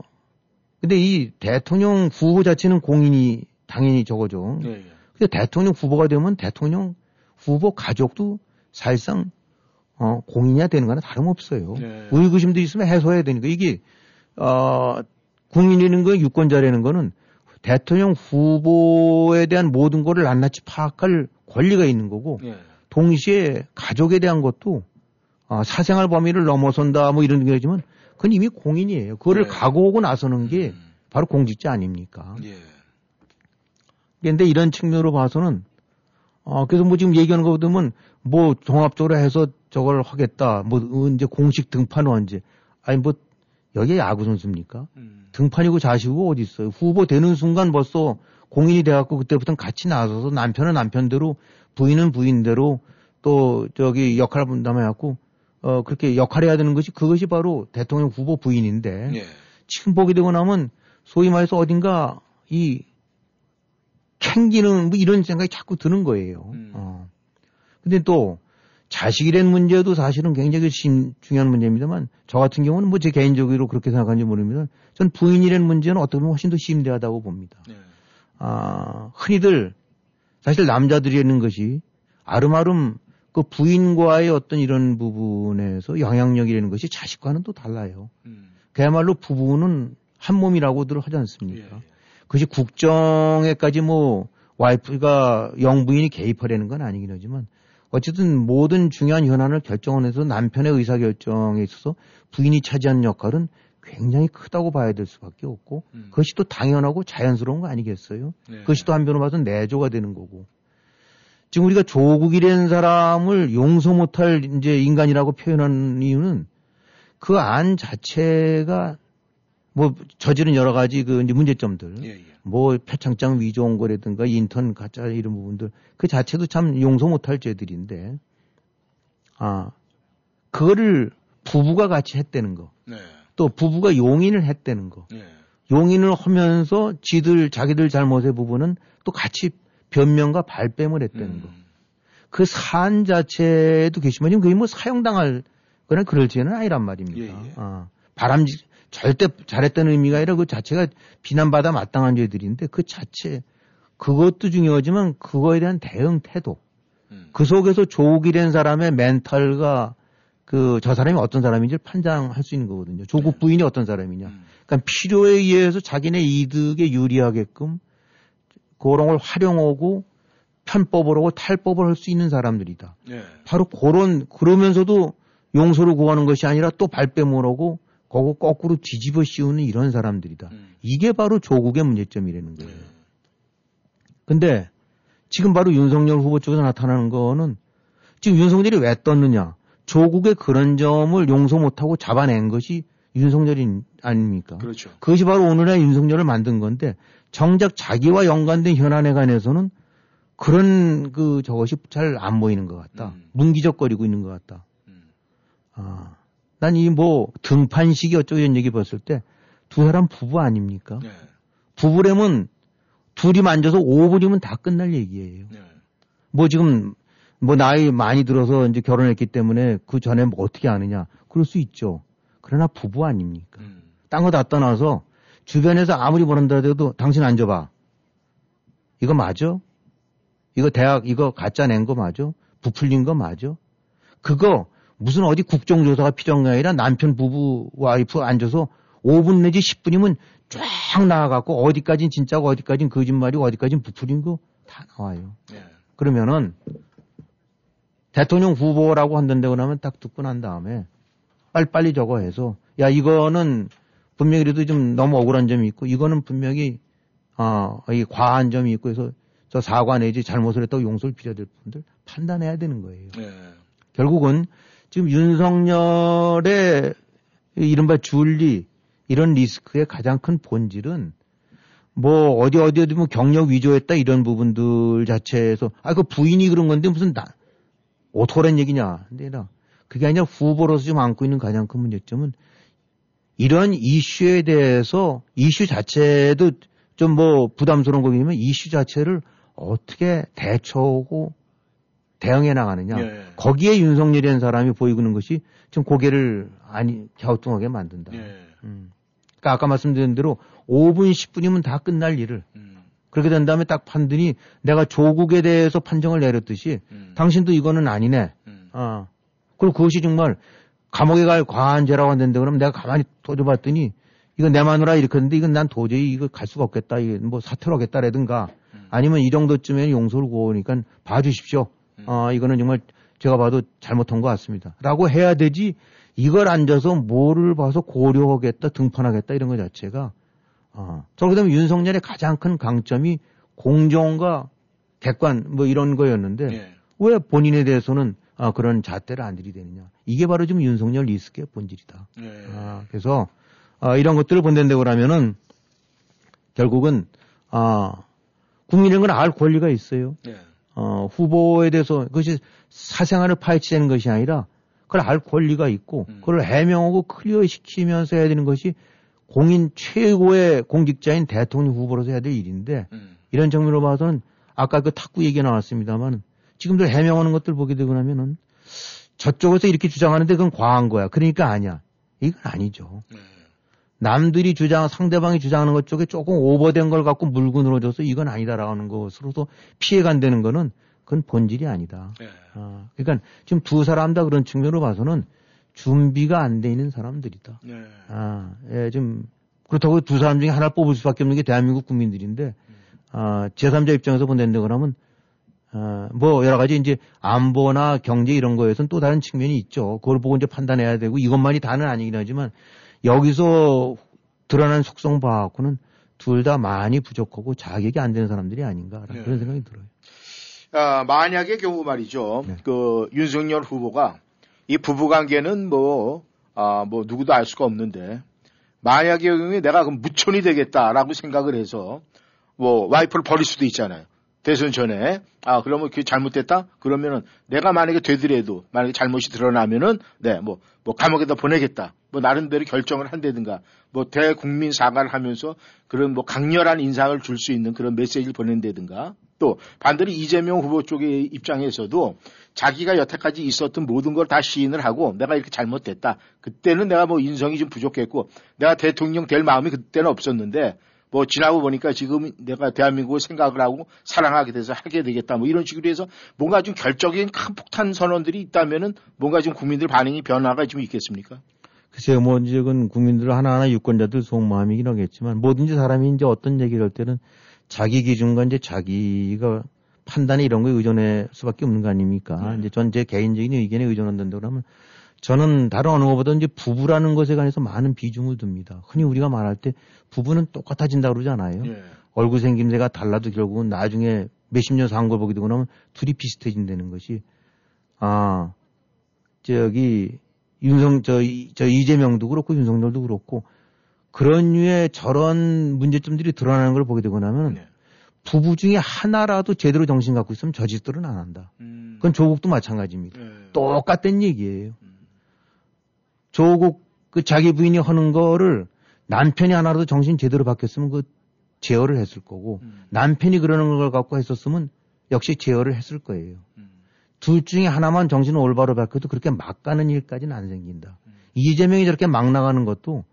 근데 이 대통령 후보 자체는 공인이 당연히 저거죠. 예, 예. 근데 대통령 후보가 되면 대통령 후보 가족도 사실상 어 공인이야 되는 거나 다름없어요. 네. 의구심도 있으면 해소해야 되니까 이게 어 국민이라는 거 유권자라는 거는 대통령 후보에 대한 모든 거를 낱낱이 파악할 권리가 있는 거고 예. 동시에 가족에 대한 것도 아, 사생활 범위를 넘어선다 뭐 이런 얘기지만 그건 이미 공인이에요. 그거를 네. 각오하고 나서는 게 바로 공직자 아닙니까? 예. 그런데 이런 측면으로 봐서는 어 그래서 뭐 지금 얘기하는 거 보면 뭐 종합적으로 해서 저걸 하겠다. 뭐 언제 공식 등판은 언제? 아니 뭐 여기 야구 선수입니까? 등판이고 자시고 어디 있어요? 후보 되는 순간 벌써 공인이 돼갖고 그때부터는 같이 나서서 남편은 남편대로 부인은 부인대로 또 저기 역할 분담해갖고 어 그렇게 역할해야 되는 것이 그것이 바로 대통령 후보 부인인데 예. 지금 보게 되고 나면 소위 말해서 어딘가 이 캥기는 뭐 이런 생각이 자꾸 드는 거예요. 어. 근데 또 자식이란 문제도 사실은 굉장히 심, 중요한 문제입니다만 저 같은 경우는 뭐 제 개인적으로 그렇게 생각하는지 모릅니다. 전 부인이라는 문제는 어떻게 보면 훨씬 더 심대하다고 봅니다. 네. 아, 흔히들 사실 남자들이 하는 것이 아름아름 그 부인과의 어떤 이런 부분에서 영향력이라는 것이 자식과는 또 달라요. 음. 그야말로 부부는 한 몸이라고들 하지 않습니까? 예, 그것이 국정에까지 뭐 와이프가 영부인이 개입하려는 건 아니긴 하지만 어쨌든 모든 중요한 현안을 결정하면서 남편의 의사결정에 있어서 부인이 차지한 역할은 굉장히 크다고 봐야 될 수밖에 없고 음. 그것이 또 당연하고 자연스러운 거 아니겠어요? 네. 그것이 또 한편으로 봐서 내조가 되는 거고 지금 우리가 조국이라는 사람을 용서 못할 이제 인간이라고 표현하는 이유는 그 안 자체가 뭐 저지른 여러 가지 그 이제 문제점들 예, 예. 뭐 표창장 위조한 거라든가 인턴 가짜 이런 부분들 그 자체도 참 용서 못할 죄들인데 아 그거를 부부가 같이 했다는 거. 네. 또 부부가 용인을 했다는 거. 예. 용인을 하면서 지들 자기들 잘못의 부분은 또 같이 변명과 발뺌을 했다는 음. 거. 그 사안 자체도 계시면 그게 뭐 사형당할 그런 그럴 죄는 아니란 말입니다. 예, 예. 아, 바람직 절대 잘했다는 의미가 아니라 그 자체가 비난받아 마땅한 죄들인데 그 자체 그것도 중요하지만 그거에 대한 대응 태도 음. 그 속에서 조국이라는 사람의 멘탈과 그 저 사람이 어떤 사람인지 를 판단할 수 있는 거거든요. 조국 네. 부인이 어떤 사람이냐. 음. 그러니까 필요에 의해서 자기네 이득에 유리하게끔 그런 걸 활용하고 편법을 하고 탈법을 할 수 있는 사람들이다. 예. 바로 그런 그러면서도 용서를 구하는 것이 아니라 또 발뺌을 하고 그거 거꾸로 뒤집어 씌우는 이런 사람들이다. 음. 이게 바로 조국의 문제점이라는 거예요. 예. 근데 지금 바로 윤석열 후보 쪽에서 나타나는 거는 지금 윤석열이 왜 떴느냐. 조국의 그런 점을 용서 못하고 잡아낸 것이 윤석열이 아닙니까? 그렇죠. 그것이 바로 오늘의 윤석열을 만든 건데 정작 자기와 연관된 현안에 관해서는 그런 그 저것이 잘 안 보이는 것 같다. 음. 문기적거리고 있는 것 같다. 음. 아, 난 이 뭐 등판식이 어쩌고 이런 얘기 봤을 때 두 사람 부부 아닙니까? 예. 부부라면 둘이 만져서 5분이면 다 끝날 얘기예요. 예. 뭐 지금 뭐 나이 많이 들어서 이제 결혼했기 때문에 그 전에 뭐 어떻게 아느냐. 그럴 수 있죠. 그러나 부부 아닙니까? 음. 딴거다 떠나서 주변에서 아무리 모른다 해도 당신 앉아봐. 이거 맞아? 이거 대학 이거 가짜 낸 거 맞아? 부풀린 거 맞아? 그거 무슨 어디 국정조사가 필요한 게 아니라 남편 부부 와이프 앉아서 5분 내지 10분이면 쫙 나와갖고 어디까진 진짜고 어디까진 거짓말이고 어디까진 부풀린 거다 나와요. 예. 그러면은 대통령 후보라고 한다고 하면 딱 듣고 난 다음에 빨리빨리 저거 해서 야 이거는 분명히 그래도 좀 너무 억울한 점이 있고 이거는 분명히 어, 이 과한 점이 있고 해서 저 사과 내지 잘못을 했다고 용서를 빌어야 될 분들 판단해야 되는 거예요. 예. 결국은 지금 윤석열의 이른바 줄리 이런 리스크의 가장 큰 본질은 뭐 어디 어디 어디 뭐 경력 위조했다 이런 부분들 자체에서 아 그 부인이 그런 건데 무슨 나 어토란 얘기냐. 근데 나 그게 아니라 후보로서 지금 안고 있는 가장 큰 문제점은 이런 이슈에 대해서 이슈 자체도 좀 뭐 부담스러운 거기면 이슈 자체를 어떻게 대처하고 대응해 나가느냐 예. 거기에 윤석열이라는 사람이 보이는 것이 좀 고개를 아니 갸우뚱하게 만든다. 예. 음. 그러니까 아까 말씀드린 대로 5분 10분이면 다 끝날 일을 음. 그렇게 된 다음에 딱 판더니 내가 조국에 대해서 판정을 내렸듯이 음. 당신도 이거는 아니네. 음. 어. 그리고 그것이 정말 감옥에 갈 과한 죄라고 한다는데 그러면 내가 가만히 도져봤더니 이거 내 마누라 이렇게 했는데 이건 난 도저히 이거 갈 수가 없겠다. 이게 뭐 사퇴를 하겠다라든가 음. 아니면 이 정도쯤에 용서를 구하니까 봐주십시오. 음. 어, 이거는 정말 제가 봐도 잘못한 것 같습니다. 라고 해야 되지 이걸 앉아서 뭐를 봐서 고려하겠다, 등판하겠다 이런 것 자체가 어, 저렇게 되면 윤석열의 가장 큰 강점이 공정과 객관 뭐 이런 거였는데 예. 왜 본인에 대해서는 아, 그런 잣대를 안 들이대느냐. 이게 바로 지금 윤석열 리스크의 본질이다. 예. 아, 그래서 아, 이런 것들을 본다고 그러면은 결국은 아, 국민이라는 건알 권리가 있어요. 예. 어, 후보에 대해서 그것이 사생활을 파헤치는 것이 아니라 그걸 알 권리가 있고 음. 그걸 해명하고 클리어 시키면서 해야 되는 것이 공인 최고의 공직자인 대통령 후보로서 해야 될 일인데 음. 이런 정면으로 봐서는 아까 그 탁구 얘기 나왔습니다만 지금도 해명하는 것들 보게 되고 나면은 저쪽에서 이렇게 주장하는데 그건 과한 거야. 그러니까 아니야. 이건 아니죠. 남들이 주장, 상대방이 주장하는 것 쪽에 조금 오버된 걸 갖고 물고 늘어져서 이건 아니다라는 것으로서 피해 간다는 거는 그건 본질이 아니다. 네. 아, 그러니까 지금 두 사람 다 그런 측면으로 봐서는 준비가 안 돼 있는 사람들이다. 네. 아, 예, 좀 그렇다고 두 사람 중에 하나를 뽑을 수밖에 없는 게 대한민국 국민들인데 아, 제3자 입장에서 본다는데 그러면 아, 뭐 여러 가지 이제 안보나 경제 이런 거에서는 또 다른 측면이 있죠. 그걸 보고 이제 판단해야 되고 이것만이 다는 아니긴 하지만 여기서 드러난 속성 봐갖고는 둘 다 많이 부족하고 자격이 안 되는 사람들이 아닌가 네. 그런 생각이 들어요. 아, 만약의 경우 말이죠. 네. 그 윤석열 후보가 이 부부 관계는 뭐, 아, 뭐 누구도 알 수가 없는데 만약의 경우에 내가 그 무촌이 되겠다라고 생각을 해서 뭐 와이프를 버릴 수도 있잖아요. 대선 전에 아 그러면 그게 잘못됐다 그러면은 내가 만약에 되더라도 만약에 잘못이 드러나면은 네뭐 뭐 감옥에다 보내겠다 뭐 나름대로 결정을 한다든가 뭐 대국민 사과를 하면서 그런 뭐 강렬한 인상을 줄 수 있는 그런 메시지를 보낸다든가 또 반대로 이재명 후보 쪽의 입장에서도 자기가 여태까지 있었던 모든 걸 다 시인을 하고 내가 이렇게 잘못됐다 그때는 내가 뭐 인성이 좀 부족했고 내가 대통령 될 마음이 그때는 없었는데 뭐 지나고 보니까 지금 내가 대한민국을 생각을 하고 사랑하게 돼서 하게 되겠다 뭐 이런 식으로 해서 뭔가 좀 결정적인 큰 폭탄 선언들이 있다면은 뭔가 좀 국민들 반응이 변화가 좀 있겠습니까? 글쎄요, 뭐, 이제 그건 국민들 하나하나 유권자들 속마음이긴 하겠지만, 뭐든지 사람이 이제 어떤 얘기를 할 때는 자기 기준과 이제 자기가 판단에 이런 거에 의존할 수밖에 없는 거 아닙니까? 이제 전 제 개인적인 의견에 의존한다 그러면 저는 다른 어느 것보다 이제 부부라는 것에 관해서 많은 비중을 둡니다. 흔히 우리가 말할 때 부부는 똑같아진다 그러잖아요. 예. 얼굴 생김새가 달라도 결국은 나중에 몇십 년 산 걸 보게 되고 나면 둘이 비슷해진다는 것이 아 저기 윤성 저, 이- 저 이재명도 그렇고 윤석열도 그렇고 그런 류의 저런 문제점들이 드러나는 걸 보게 되고 나면 네. 부부 중에 하나라도 제대로 정신 갖고 있으면 저 짓들은 안 한다. 음. 그건 조국도 마찬가지입니다. 네. 똑같은 얘기예요. 음. 조국 그 자기 부인이 하는 거를 남편이 하나라도 정신 제대로 바뀌었으면 그 제어를 했을 거고 음. 남편이 그러는 걸 갖고 했었으면 역시 제어를 했을 거예요. 음. 둘 중에 하나만 정신을 올바로 바뀌어도 그렇게 막 가는 일까지는 안 생긴다. 음. 이재명이 저렇게 막 나가는 것도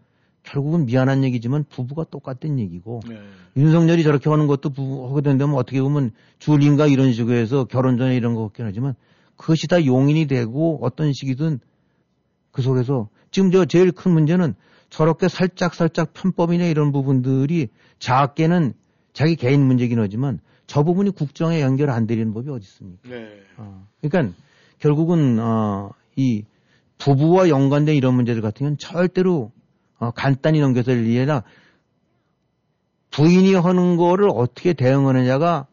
결국은 미안한 얘기지만 부부가 똑같은 얘기고 네. 윤석열이 저렇게 하는 것도 부부 하게 된다면 어떻게 보면 줄인가 이런 식으로 해서 결혼 전에 이런 거 같긴 하지만 그것이 다 용인이 되고 어떤 식이든 그 속에서 지금 저 제일 큰 문제는 저렇게 살짝 살짝 편법이나 이런 부분들이 작게는 자기 개인 문제긴 하지만 저 부분이 국정에 연결 안 되는 법이 어디 있습니까? 네. 어, 그러니까 결국은 어, 이 부부와 연관된 이런 문제들 같은 경우는 절대로 어, 간단히 넘겨서 이해나 부인이 하는 거를 어떻게 대응하느냐가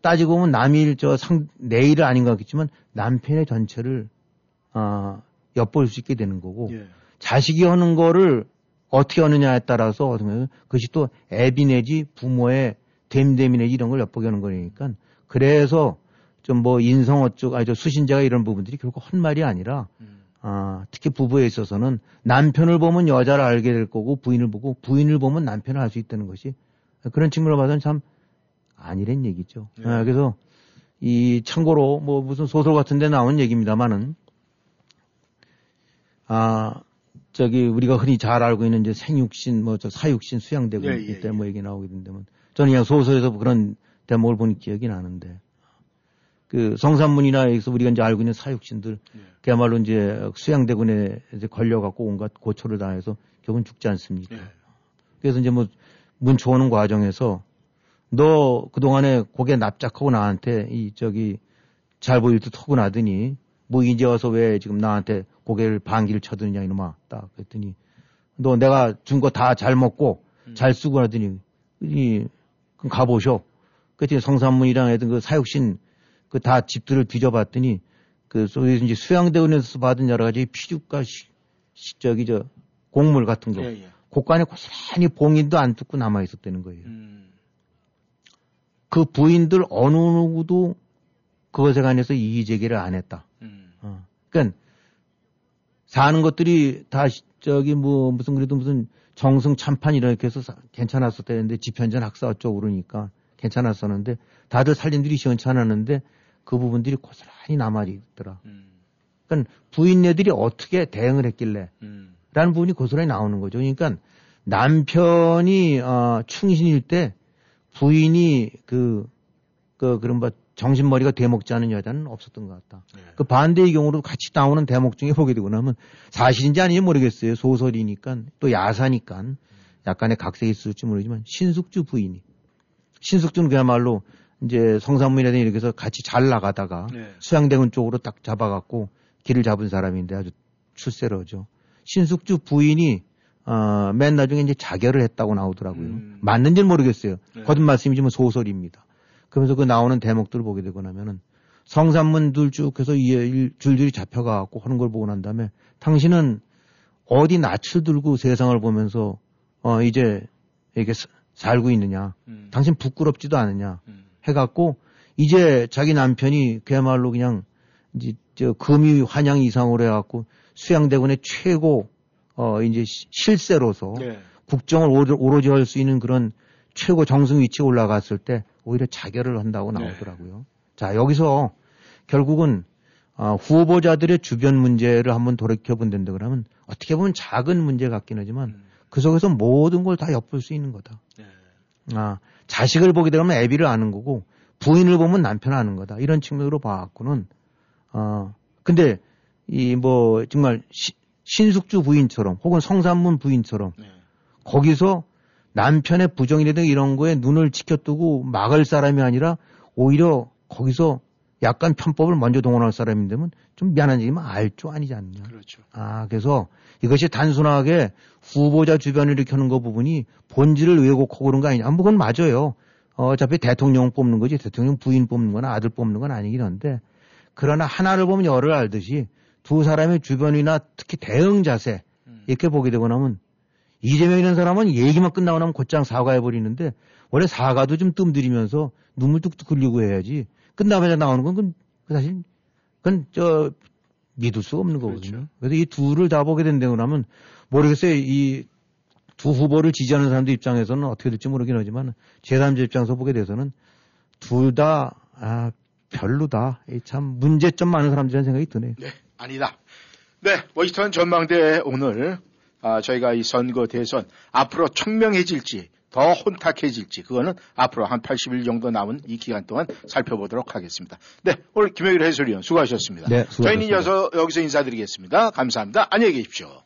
따지고 보면 남일 저 상, 내 일은 아닌 것 같겠지만 남편의 전체를 어, 엿볼 수 있게 되는 거고 예. 자식이 하는 거를 어떻게 하느냐에 따라서 그것이 또 애비 내지 부모의 됨됨이 내지 이런 걸 엿보게 하는 거니까 그래서 좀 뭐 인성 어쩌고 아니 저 수신자가 이런 부분들이 결국 헛말이 아니라 아, 특히 부부에 있어서는 남편을 보면 여자를 알게 될 거고 부인을 보고 부인을 보면 남편을 알 수 있다는 것이 그런 측면으로 봐서는 참 아니란 얘기죠. 아, 그래서 이 참고로 뭐 무슨 소설 같은 데 나온 얘기입니다만은 아 저기 우리가 흔히 잘 알고 있는 이제 생육신 뭐 저 사육신 수양대군 예, 예, 이때 뭐 얘기 나오게 된다면 저는 그냥 소설에서 그런 대목을 본 기억이 나는데 그 성산문이나 여기서 우리가 이제 알고 있는 사육신들 예. 그야말로 이제 수양대군에 이제 걸려갖고 온갖 고초를 당해서 결국은 죽지 않습니까? 예. 그래서 이제 뭐 문초하는 과정에서 너 그동안에 고개 납작하고 나한테 이 저기 잘 보일 듯 하고 나더니 뭐 이제 와서 왜 지금 나한테 고개를 반기를 쳐드느냐 이놈아 딱 그랬더니 너 내가 준 거 다 잘 먹고 잘 쓰고 나더니 이 그럼 가보쇼. 그랬더니 성산문이랑 하여튼 그 사육신 그 다 집들을 뒤져봤더니 그 소위 이제 수양대원에서 받은 여러 가지 피죽과 시, 시- 저기 저 곡물 같은 거 예, 예. 곳간에 고스란히 봉인도 안 뜯고 남아 있었다는 거예요. 음. 그 부인들 어느 누구도 그것에 관해서 이의 제기를 안 했다. 음. 어. 그러니까 사는 것들이 다 시- 저기 뭐 무슨 그래도 무슨 정승 참판 이렇게 해서 사- 괜찮았었다는데 집현전 학사 어쩌고 그러니까 괜찮았었는데 다들 살림들이 시원찮았는데 그 부분들이 고스란히 남아있더라. 그러니까 부인네들이 어떻게 대응을 했길래 라는 부분이 고스란히 나오는 거죠. 그러니까 남편이 어, 충신일 때 부인이 그, 그, 그런 뭐 정신머리가 대먹지 않은 여자는 없었던 것 같다. 그 반대의 경우로 같이 나오는 대목 중에 보게 되고 나면 사실인지 아닌지 모르겠어요. 소설이니까 또 야사니까 약간의 각색이 있을지 모르지만 신숙주 부인이 신숙주는 그야말로 이제 성산문이라든지 이렇게 해서 같이 잘 나가다가 네. 수양대군 쪽으로 딱 잡아갖고 길을 잡은 사람인데 아주 출세로죠. 신숙주 부인이 어, 맨 나중에 이제 자결을 했다고 나오더라고요. 맞는지는 모르겠어요. 네. 거듭 말씀이지만 소설입니다. 그러면서 그 나오는 대목들을 보게 되고 나면은 성산문 둘쭉 해서 줄줄이 잡혀가고 하는 걸 보고 난 다음에 당신은 어디 낯을 들고 세상을 보면서 어 이제 이렇게 사- 살고 있느냐. 당신 부끄럽지도 않느냐. 해갖고 이제 자기 남편이 그야말로 그냥 이제 저 금이 환양 이상으로 해갖고 수양대군의 최고 어 이제 시- 실세로서 네. 국정을 오로- 오로지 할 수 있는 그런 최고 정승 위치에 올라갔을 때 오히려 자결을 한다고 네. 나오더라고요. 자 여기서 결국은 어, 후보자들의 주변 문제를 한번 돌이켜 본다고 그러면 어떻게 보면 작은 문제 같긴 하지만 음. 그 속에서 모든 걸 다 엿볼 수 있는 거다. 네. 아, 자식을 보게 되면 애비를 아는 거고 부인을 보면 남편을 아는 거다. 이런 측면으로 봐갖고는 어 근데 이 뭐 정말 시- 신숙주 부인처럼 혹은 성산문 부인처럼 네. 거기서 남편의 부정이라든가 이런 거에 눈을 지켜두고 막을 사람이 아니라 오히려 거기서 약간 편법을 먼저 동원할 사람인데면 좀 미안한 얘기지만 알죠 아니지 않냐. 그렇죠. 아, 그래서 이것이 단순하게 후보자 주변을 일으켜는 거 부분이 본질을 왜곡하고 그런 거 아니냐. 아, 뭐 그건 맞아요. 어, 어차피 대통령 뽑는 거지 대통령 부인 뽑는 거나 아들 뽑는 건 아니긴 한데 그러나 하나를 보면 열을 알듯이 두 사람의 주변이나 특히 대응 자세 이렇게 보게 되고 나면 이재명이라는 사람은 얘기만 끝나고 나면 곧장 사과해 버리는데 원래 사과도 좀 뜸들이면서 눈물 뚝뚝 흘리고 해야지 끝나자마자 나오는 건 그건 사실 그건 저 믿을 수가 없는 거거든요. 그래서 이 둘을 다 보게 된다고 하면 모르겠어요. 이 두 후보를 지지하는 사람들 입장에서는 어떻게 될지 모르긴 하지만 제3자 입장에서 보게 돼서는 둘다 아, 별로다. 이참 문제점 많은 사람들이라는 생각이 드네요. 아니다. 네, 워싱턴 전망대 오늘 아, 저희가 이 선거 대선 앞으로 청명해질지 더 혼탁해질지 그거는 앞으로 한 80일 정도 남은 이 기간 동안 살펴보도록 하겠습니다. 네, 오늘 김영일 해설위원 수고하셨습니다. 네, 수고하셨습니다. 저희는 여기서, 여기서 인사드리겠습니다. 감사합니다. 안녕히 계십시오.